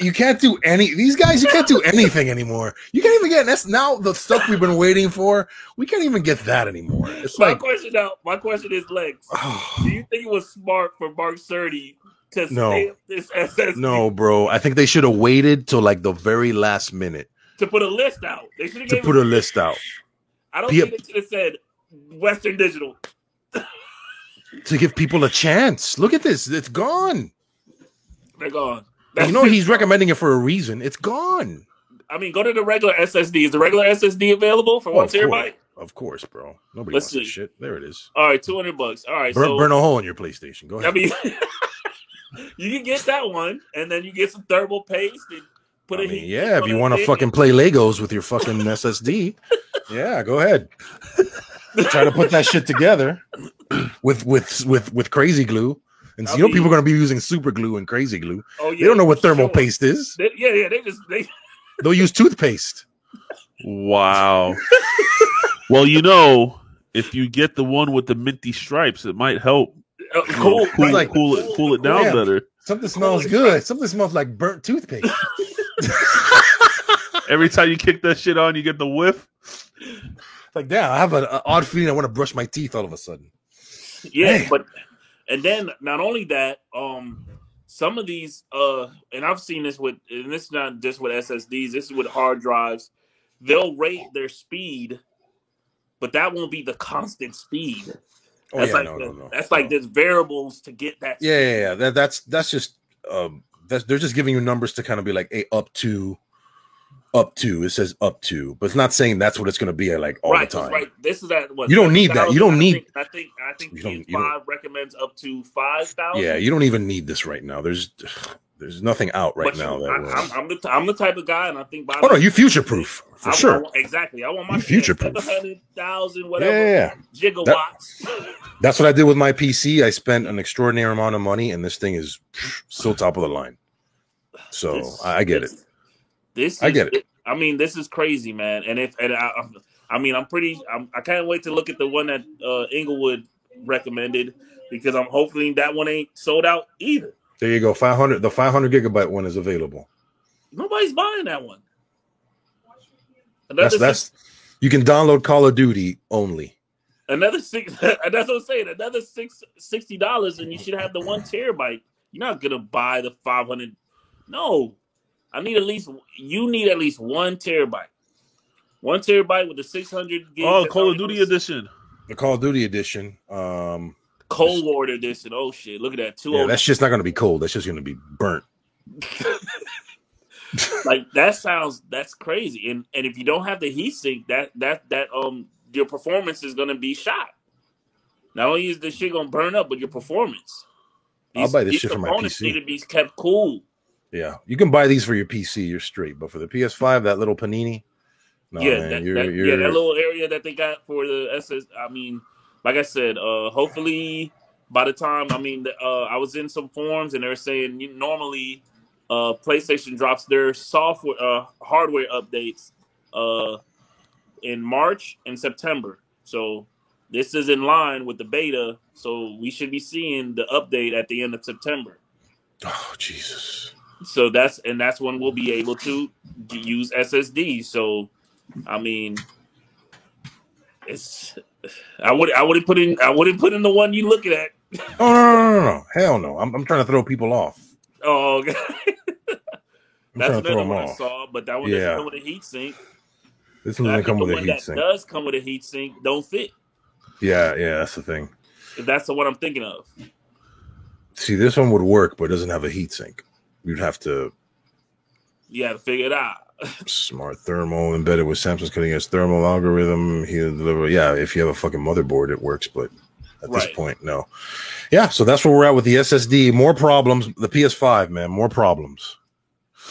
you can't do any. These guys, you can't do anything anymore. You can't even get. That's now the stuff we've been waiting for. We can't even get that anymore. It's my like, question now my question is lex do you think it was smart for mark Cerny to No. this ssd no, bro. I think they should have waited till like the very last minute to put a list out they should have to put a list out i don't Be a- think they should have said western digital to give people a chance. Look at this. It's gone. they're gone You know he's recommending it for a reason. It's gone. i mean go to the regular ssd is the regular ssd available for Oh, one terabyte Of course, bro. Nobody Let's wants see. shit. There it is. all right 200 bucks all right Burn, so burn a hole in your PlayStation. Go ahead. I mean, you can get that one, and then you get some thermal paste and put I a mean, heat yeah, if you want to fucking play Legos with your fucking SSD, yeah, go ahead. Try to put that shit together with with with with crazy glue. And I you know mean- people are gonna be using super glue and crazy glue. Oh, yeah, They don't know what thermal sure. paste is. They- yeah, yeah, they just they. They'll use toothpaste. Wow. well, you know, if you get the one with the minty stripes, it might help Uh, cool, cool, right? like- cool it, cool it down Yeah. better. Something smells Holy good. Something smells like burnt toothpaste. Every time you kick that shit on, you get the whiff. like, damn, I have an odd feeling I want to brush my teeth all of a sudden. Yeah, Man. but and then not only that, um, some of these, uh, and I've seen this with, and this is not just with SSDs. This is with hard drives. They'll rate their speed, but that won't be the constant speed. Oh That's yeah, like no, the- no, no. That's no. like there's variables to get that. Yeah, yeah, yeah. That, that's that's just um that's they're just giving you numbers to kind of be like, hey, up to up to. It says up to, but it's not saying that's what it's gonna be at like all right, the time. Right. This is at what You don't need that. You don't 7,000? need- I think I think, I think You don't- PS5 don't- recommends up to five thousand. Yeah, you don't even need this right now. There's there's nothing out right but now you- that I, I'm, I'm the I'm the type of guy, and I think by Oh no, you future proof for I, sure. I want- exactly. I want my You future-proof. seven hundred thousand whatever yeah, yeah. gigawatts. That's what I did with my PC. I spent an extraordinary amount of money, and this thing is still top of the line. So This- I, get it. this- This I get it. I mean, this is crazy, man. And if and I, I mean, I'm pretty. I'm, I can't wait to look at the one that uh, Inglewood recommended because I'm hoping that one ain't sold out either. There you go. Five hundred. The five hundred gigabyte one is available. Nobody's buying that one. Another That's that's. You can download Call of Duty only. another six. That's what I'm saying. Another six sixty dollars, and you should have the one terabyte. You're not gonna buy the five hundred. No, I need at least. You need at least one terabyte. One terabyte with the 600. Oh, that's Call of Duty on edition. The Call of Duty edition. Um, Cold War edition. Oh shit! Look at that. Two yeah, oh that's just not going to be cold. That's just going to be burnt. like that sounds that's crazy. And and if you don't have the heat sink, that that that um your performance is gonna be shot. Not only is the shit gonna burn up, but your performance. I'll buy this shit for my components PC. Need to be kept cool. Yeah, you can buy these for your PC. You're straight, but for the PS5, that little panini. No, yeah, man, that, you're, that, you're, yeah, that little area that they got for the SS. I mean, like I said, uh, hopefully by the time I mean, uh, I was in some forums and they're saying you, normally uh, PlayStation drops their software uh, hardware updates uh, in March and September. So this is in line with the beta. So we should be seeing the update at the end of September. oh Jesus. So that's and that's when we'll be able to use SSD. So, I mean, it's I would I wouldn't put in I wouldn't put in the one you looking at. Oh no, no, no, no, hell no! I'm, I'm trying to throw people off. Oh, okay. That's another one I off. saw, but that one Yeah. doesn't come with a heat sink. This one doesn't come with a heat that sink. does come with a heat sink don't fit. Yeah, yeah, that's the thing. That's the one I'm thinking of. See, this one would work, but it doesn't have a heat sink. You'd have to You got to figure it out. smart thermal embedded with Samsung's cutting edge thermal algorithm. He'll deliver. Yeah, if you have a fucking motherboard, it works. But at this point, no. Yeah, so that's where we're at with the SSD. More problems. The PS5, man, more problems.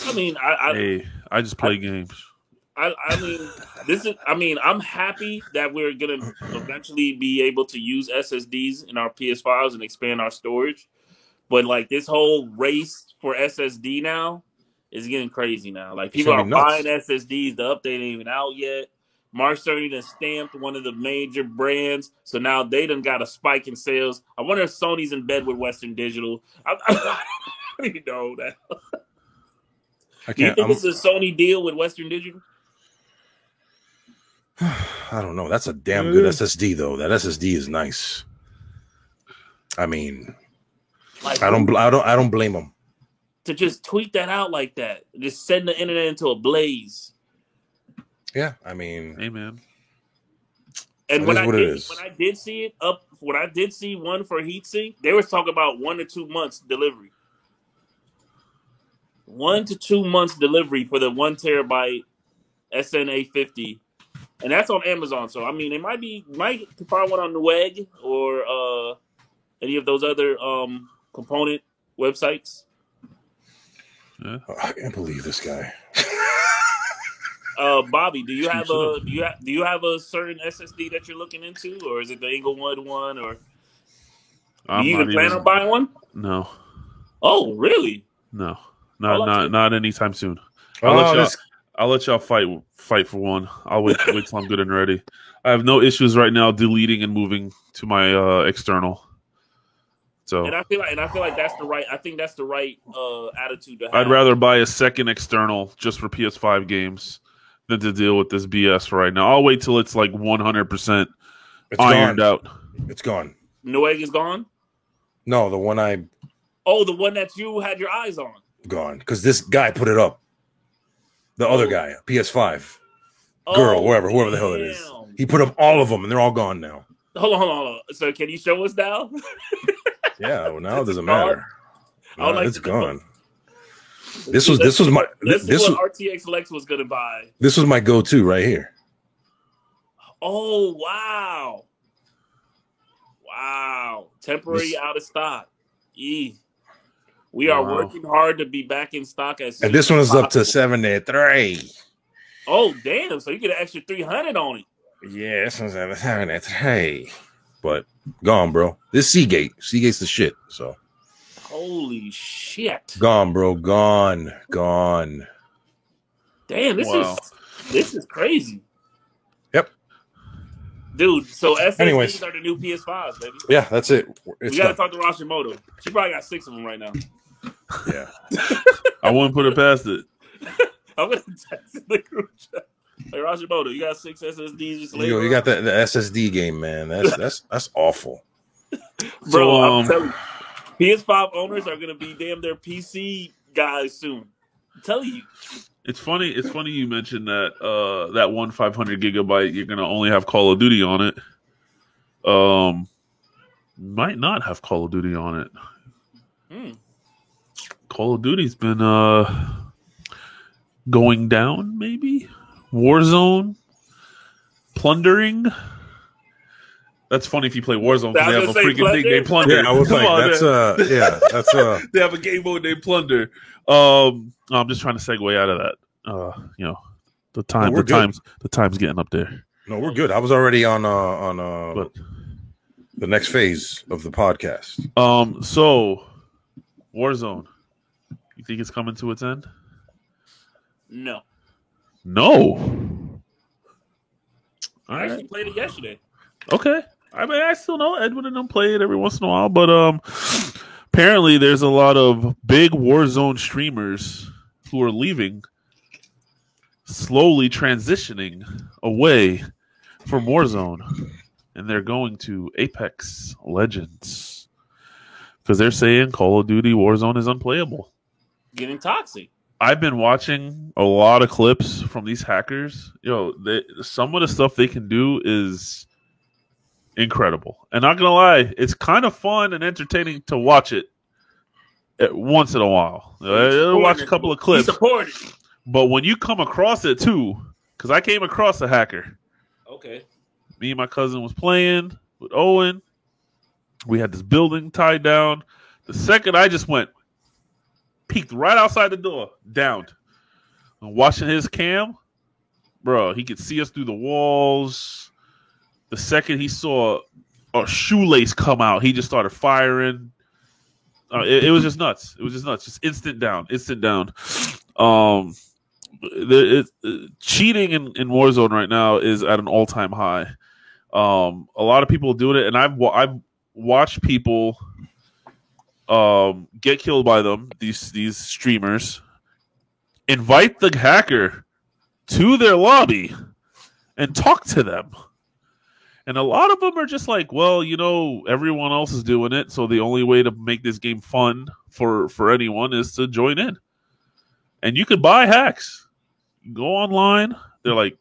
I mean, I, I Hey, I just play games. I, I mean, this is. I mean, I'm happy that we're gonna eventually be able to use SSDs in our PS5s and expand our storage. But like this whole race for SSD now is getting crazy now. Like people are buying. SSDs. The update ain't even out yet. Mark Cerny done stamped one of the major brands, so now they done got a spike in sales. I wonder if Sony's in bed with Western Digital. I, I, don't even know that. I Do you think I'm, it's a Sony deal with Western Digital? I don't know. That's a damn good SSD though. That SSD is nice. I mean, Like, I don't. I don't. I don't blame them. To just tweet that out like that, just setting the internet into a blaze. Yeah, I mean, amen. And It when is I what did, when I did see it up, when I did see one for heatsink, they was talking about one to two months delivery. One to two months delivery for the one terabyte SN eight fifty, and that's on Amazon. So I mean, it might be might find one on the Newegg or uh, any of those other um, component websites. Oh, I can't believe this guy. Uh, Bobby, do you have a do you have do you have a certain SSD that you're looking into, or is it the Inglewood one, or do I'm you not even plan even- on buying one? No, Oh, really? no, not not you- not anytime soon. I'll let Oh, y'all. this- I'll let y'all fight fight for one. I'll wait wait till I'm good and ready. I have no issues right now deleting and moving to my uh, external. So And I feel like and I feel like that's the right. I think that's the right uh, attitude to have. I'd rather buy a second external just for PS5 games than to deal with this BS right now. I'll wait till it's like 100% ironed gone. out. It's gone. Newegg is gone. No, the one I Oh, the one that you had your eyes on. gone because this guy put it up. The other Oh. guy, PS5 girl, Oh, wherever, whoever the hell it is, he put up all of them, and they're all gone now. Hold on, hold on, hold on. So can you show us now? Yeah, well, now it doesn't gone? matter. I would No, like it's gone. This was this was my Let's this see was what RTX Lex was gonna buy. this was my go-to right here. Oh wow, wow! Temporary This- out of stock. E. We are Wow. working hard to be back in stock as. And this one is up to possible. seventy three. Oh damn! So you get an extra three hundred on it. Yeah, this one's at seventy three. But gone, bro. This Seagate, Seagate's the shit. So Holy shit! gone, bro. Gone, gone. Damn, this Wow. is this is crazy. Yep. Dude, so SSDs Anyways. are the new PS5s, baby. Yeah, that's it. It's we gotta done. talk to Rashimoto. She probably got six of them right now. Yeah. I wouldn't put it past it. I'm gonna text the group chat. Hey Rashimoto, you got six SSDs just You, later. you got the, the SSD game, man. That's that's that's awful. Bro, So, I'm um, telling you, PS5 owners are gonna be damn their PC guys soon. I'm telling you. It's funny. It's funny you mentioned that uh, that one 500 gigabyte. You're gonna only have Call of Duty on it. Um, might not have Call of Duty on it. Hmm. Call of Duty's been uh going down. Maybe Warzone plundering. That's funny if you play Warzone because they have a gonna say freaking thing named Plunder. Plunder. Yeah, I was Come like, on, that's man. uh, yeah, that's uh, they have a game mode named Plunder. Um, I'm just trying to segue out of that. Uh, you know, the time, we're the good. times, the time's getting up there. no, we're good. I was already on uh on uh But the next phase of the podcast. um, so Warzone, you think it's coming to its end? No. No. All I actually right. played it yesterday. Okay. I mean, I still know Edwin and them play it every once in a while, but um, apparently there's a lot of big Warzone streamers who are leaving, slowly transitioning away from Warzone, and they're going to Apex Legends because they're saying Call of Duty Warzone is unplayable. Getting toxic. I've been watching a lot of clips from these hackers. Yo, they, some of the stuff they can do is incredible. And not gonna lie, it's kind of fun and entertaining to watch it once in a while. Uh, I'll watch a couple of clips, but when you come across it too, because I came across a hacker. Okay. Me and my cousin was playing with Owen. We had this building tied down. The second I just went, peeked right outside the door, downed. And watching his cam, bro, he could see us through the walls. The second he saw a shoelace come out, he just started firing. Uh, it, it was just nuts. It was just nuts. Just instant down, instant down. Um, the, it, uh, cheating in, in Warzone right now is at an all time high. Um, a lot of people doing it, and I've I've watched people um get killed by them. These these streamers invite the hacker to their lobby and talk to them. And a lot of them are just like, well, you know, everyone else is doing it, so the only way to make this game fun for for anyone is to join in. And you could buy hacks. You go online, they're like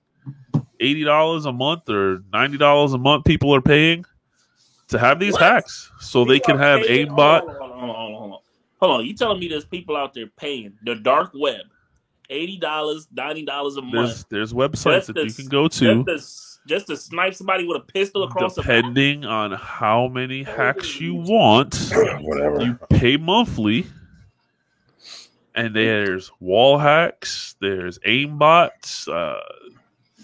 eighty dollars a month or ninety dollars a month. People are paying to have these What? hacks, so they People can have aimbot. Hold on, hold on, hold on, hold on. You telling me there's people out there paying the dark web, eighty dollars, ninety dollars a month, There's there's websites that to you can go to, just to just to snipe somebody with a pistol across the depending on how many hacks you want. Whatever. You pay monthly, and there's wall hacks, there's aimbots. Uh,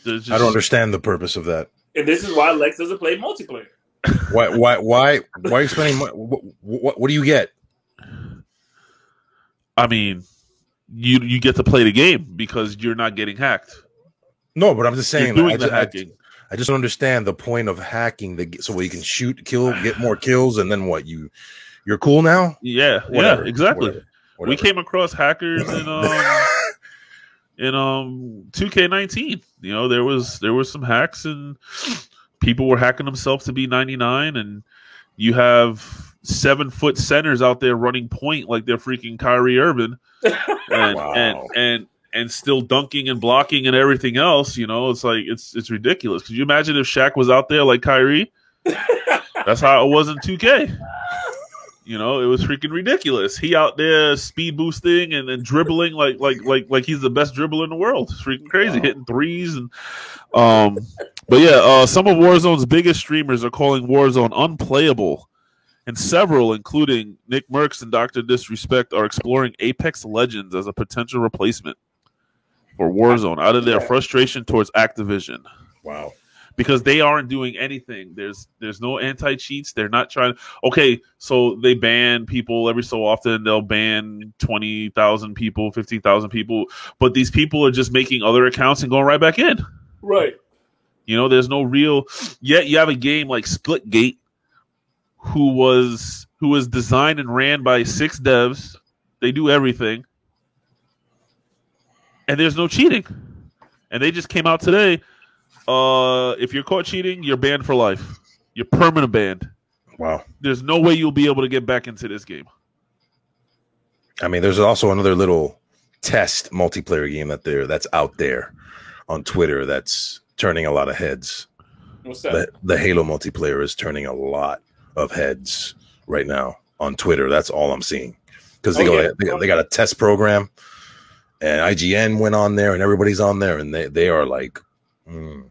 there's just, I don't understand the purpose of that. And this is why Lex doesn't play multiplayer. Why? Why? Why? Why are you spending? Money? What, what, what do you get? I mean, you you get to play the game because you're not getting hacked. No, but I'm just saying. You're doing I, the I- hacking. I just don't understand the point of hacking. The so you can shoot, kill, get more kills, and then what? You you're cool now. yeah, Whatever, yeah, exactly. whatever, We came across hackers in um in um 2K19. You know, there was there was some hacks and people were hacking themselves to be 99 and you have seven foot centers out there running point like they're freaking Kyrie Irving and Wow. and and and still dunking and blocking and everything else, you know, it's like it's it's ridiculous. Could you imagine if Shaq was out there like Kyrie? That's how it was in 2K. You know, it was freaking ridiculous. He out there speed boosting and then dribbling like like like like he's the best dribbler in the world. It's freaking crazy, Wow. hitting threes and um. But yeah, uh, some of Warzone's biggest streamers are calling Warzone unplayable, and several, including Nickmercs and Doctor Disrespect, are exploring Apex Legends as a potential replacement for Warzone out of their frustration towards Activision Wow. Because they aren't doing anything. There's there's no anti cheats. They're not trying. Okay, so they ban people every so often. They'll ban twenty thousand people, fifteen thousand people, but these people are just making other accounts and going right back in. Right. You know, there's no real. Yet you have a game like Splitgate, who was who was designed and ran by six devs. They do everything, and there's no cheating. And they just came out today. Uh, if you're caught cheating, you're banned for life. You're permanent banned. Wow. There's no way you'll be able to get back into this game. I mean, there's also another little test multiplayer game that there that's out there on Twitter that's turning a lot of heads. What's that? The, the Halo multiplayer is turning a lot of heads right now on Twitter. That's all I'm seeing because they, Oh, go- yeah. they, they got a test program, and IGN went on there, and everybody's on there, and they they are like, mm,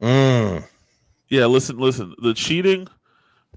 mm, Yeah, listen, listen. The cheating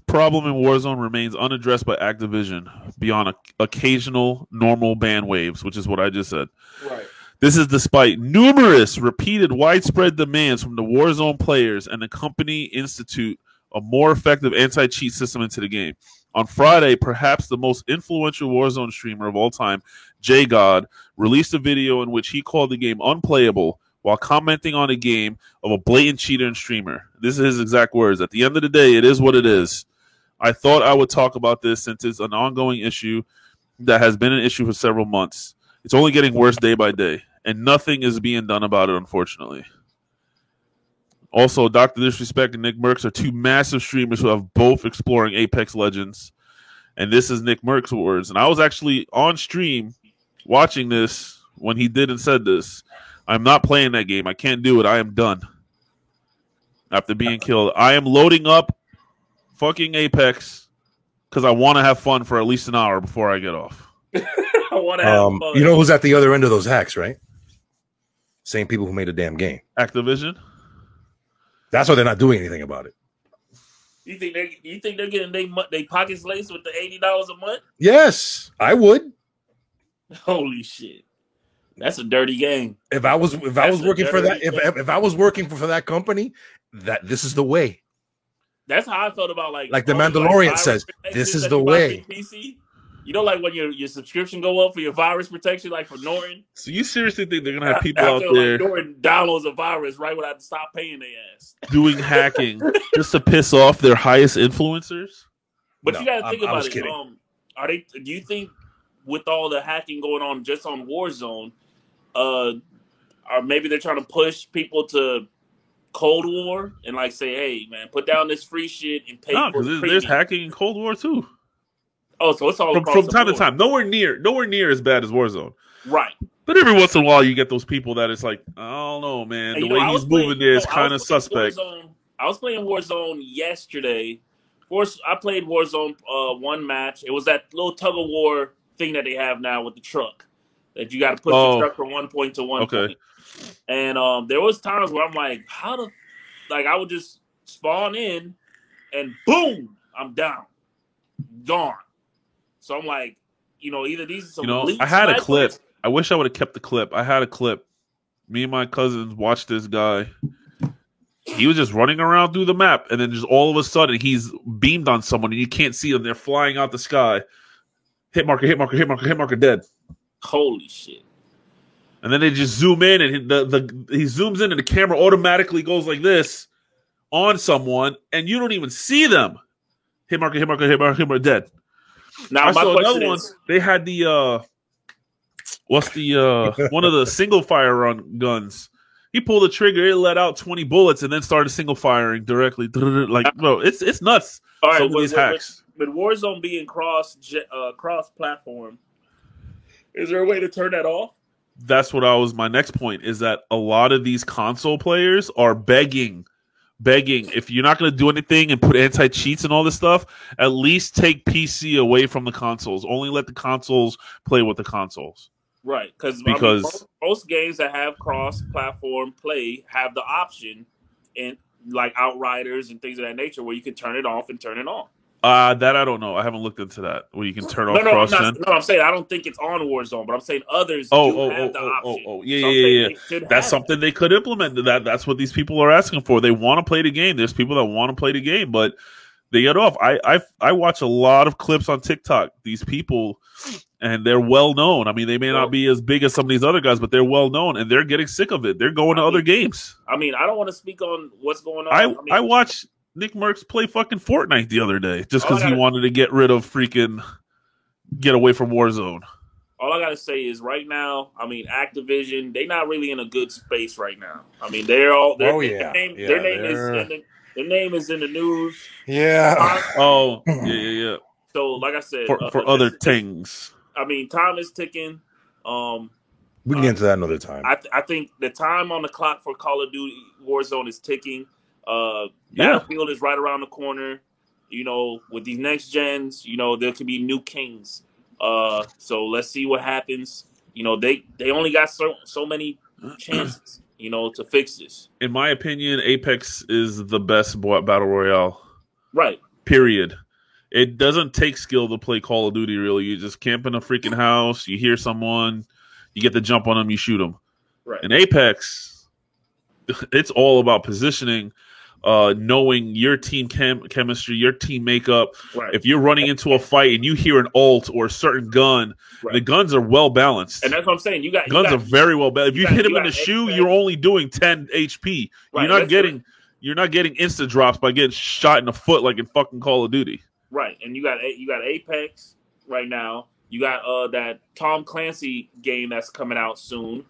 problem in Warzone remains unaddressed by Activision beyond o- occasional normal ban waves, which is what I just said. right. This is despite numerous repeated widespread demands from the Warzone players and the company institute a more effective anti-cheat system into the game. On Friday, perhaps the most influential Warzone streamer of all time, JGOD, released a video in which he called the game unplayable while commenting on a game of a blatant cheater and streamer. This is his exact words. At the end of the day, it is what it is. I thought I would talk about this since it's an ongoing issue that has been an issue for several months. It's only getting worse day by day, and nothing is being done about it, unfortunately. Also, Dr. Disrespect and Nickmercs are two massive streamers who have both exploring Apex Legends. And this is Nickmercs' words. And I was actually on stream watching this when he did and said this. I'm not playing that game. I can't do it. I am done. After being killed, I am loading up fucking Apex because I want to have fun for at least an hour before I get off. I want to have um, fun. you know who's at the other end of those hacks, right? Same people who made a damn game. Activision? That's why they're not doing anything about it. You think they? You think they're getting they they pockets laced with the eighty dollars a month? Yes, I would. Holy shit, that's a dirty game. If I was if I was working for that if, if if I was working for, for that company, that this is the way. That's how I felt about like Like the Mandalorian virus says, this is the way. PC. You know, like when your your subscription go up for your virus protection, like for Norton. So you seriously think they're gonna have people out After, there like, Norton downloads a virus right when I stop paying their ass. doing hacking just to piss off their highest influencers? But No, you got to I'm- think I about was it. Um, are they? Do you think with all the hacking going on just on Warzone, uh, or maybe they're trying to push people to Cold War and like say, hey man, put down this free shit and pay No, for because the there's, there's hacking in Cold War too. Oh, so it's all From, from time to time, nowhere near, nowhere near as bad as Warzone. right? But every once in a while, you get those people that it's like, I don't know, man. And, the you know, way he's was moving playing- there is no, kind of suspect. Warzone- I was playing Warzone yesterday. I played Warzone uh, one match. It was that little tug of war thing that they have now with the truck that you got to push Oh. the truck from one point to one Okay. point. And um, there was times where I'm like, how the, like I would just spawn in, and boom, I'm down, gone. So I'm like, you know, either these are some You know, I had a clip. I wish I would have kept the clip. I had a clip. Me and my cousins watched this guy. He was just running around through the map, and then just all of a sudden, he's beamed on someone, and you can't see them. They're flying out the sky. Hit marker, hit marker, hit marker, hit marker, dead. Holy shit! And then they just zoom in, and the the he zooms in, and the camera automatically goes like this on someone, and you don't even see them. Hit marker, hit marker, hit marker, hit marker, dead. Now I my saw question another one. is, They had the uh what's the uh one of the single fire run guns. He pulled the trigger, it let out twenty bullets, and then started single firing directly. Like, bro, it's it's nuts. all right, Some with, these with- hacks. with Warzone being cross uh, cross platform, is there a way to turn that off? That's what I was. My next point is that a lot of these console players are begging, begging. If you're not going to do anything and put anti cheats and all this stuff, at least take PC away from the consoles. Only let the consoles play with the consoles. Right, because Because- most, most games that have cross-platform play have the option, and like Outriders and things of that nature, where you can turn it off and turn it on. Uh that I don't know. I haven't looked into that. Where you can turn No, off no, I'm cross not, no. I'm saying I don't think it's on Warzone, but I'm saying others Oh, do oh, have oh, the oh, oh, oh, yeah, So yeah, yeah, That's something they could implement. That that's what these people are asking for. They want to play the game. There's people that want to play the game, but they get off. I I I watch a lot of clips on TikTok. These people, and they're well known. I mean, they may not be as big as some of these other guys, but they're well known, and they're getting sick of it. They're going to I other games. I mean, I don't want to speak on what's going on. I mean, I watched Nick Merckx play fucking Fortnite the other day just because he wanted to get rid of freaking get away from Warzone. all I gotta say is right now, I mean, Activision, they're not really in a good space right now. I mean, they're all their, Oh, their yeah. name, Yeah, their name is they're- in the, their name is in the news. Yeah. Oh yeah yeah yeah. So, like I said, For uh, for other things. I mean, time is ticking. Um, We can get into that another time. I, th- I think the time on the clock for Call of Duty Warzone is ticking. Uh, Yeah. Battlefield is right around the corner. You know, with these next gens, you know there could be new kings. Uh, so let's see what happens. You know, they they only got so so many chances. You know, to fix this. In my opinion, Apex is the best battle royale. Right. Period. It doesn't take skill to play Call of Duty. Really, you just camp in a freaking house. You hear someone, you get the jump on them, you shoot them. Right. In Apex, it's all about positioning, uh, knowing your team chem- chemistry, your team makeup. right. If you're running into a fight and you hear an alt or a certain gun, Right. the guns are well balanced. and that's what I'm saying. You got you guns got, are very well balanced. If you you got- hit him in the shoe, you're only doing 10 HP. Right, You're not that's getting you're not getting insta drops by getting shot in the foot like in fucking Call of Duty. Right, and you got you got Apex right now. You got uh that Tom Clancy game that's coming out soon.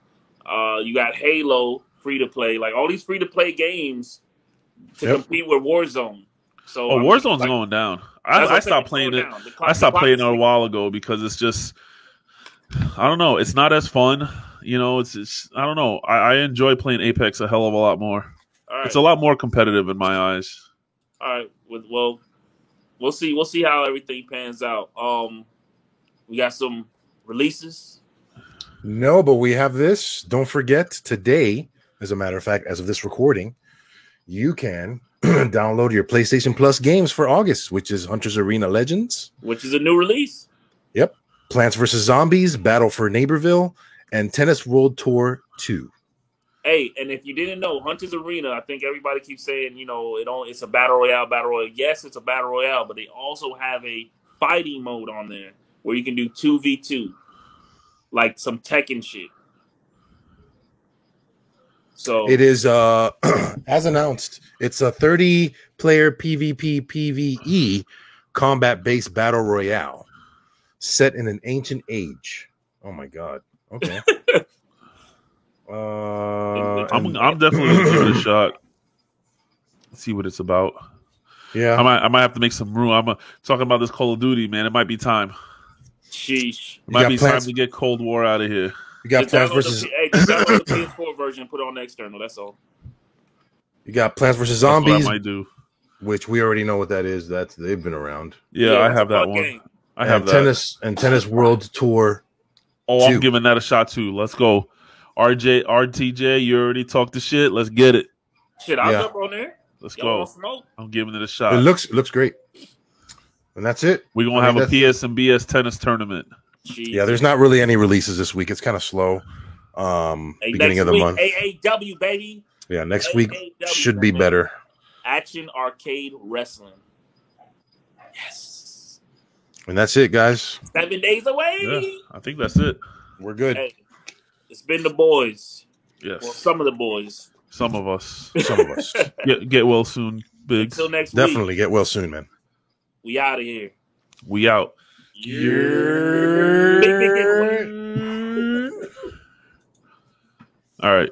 Uh, you got Halo free to play. Like all these free to play games to Yep. compete with Warzone. So Oh, I mean, Warzone's like, going down. I, I stopped playing it. clock- I stopped playing it a while ago because it's just I don't know. It's not as fun. You know, it's, it's I don't know. I, I enjoy playing Apex a hell of a lot more. All right, It's a lot more competitive in my eyes. all right. With well, we'll see. We'll see how everything pans out. Um, we got some releases. No, but we have this. Don't forget today, as a matter of fact, as of this recording, you can download your PlayStation Plus games for August, which is Hunters Arena Legends, which is a new release. Yep. Plants vs. Zombies, Battle for Neighborville, and Tennis World Tour 2. Hey, and if you didn't know, Hunters Arena, I think everybody keeps saying, you know, it only it's a battle royale, battle royale. Yes, it's a battle royale, but they also have a fighting mode on there where you can do two v two, like some Tekken shit. So It is uh as announced, it's a 30 player PvP PvE combat based battle royale set in an ancient age. Oh my god. Okay. uh I'm and- I'm definitely gonna give it a shot. See what it's about. Yeah. I yeah. might I might have to make some room. I'm uh, talking about this Call of Duty, man. It might be time. sheesh. It might be plans- time to get Cold War out of here. You got Just Plants download versus the, hey, just download the PS4 version and put it on the external. That's all. you got Plants versus That's what Zombies, I might do. which we already know what that is. That's they've been around. Yeah, I have that one. game. I have and that. tennis and tennis world tour. Oh, I'm giving that a shot too. Let's go. RJ, RTJ, you already talked the shit. Let's get it. Shit, I'll Yeah. jump on there. Let's Y'all go. smoke? I'm giving it a It shot. looks it looks great. And that's it. We're gonna I have a PS and BS tennis tournament. Jeez. Yeah, there's not really any releases this week. It's kind of slow. Um Hey, beginning of the week, month. AAW baby, Yeah, next week AAW, should be baby. better. Action Arcade Wrestling. Yes, And that's it, guys. seven days away. Yeah, I think that's it. We're good. Hey, it's been the boys. Yes, Well, some of the boys. some of us Some of us. get get well soon. Biggs, Until next week, Definitely get well soon, man. we out of here. we out. Yeah. All right.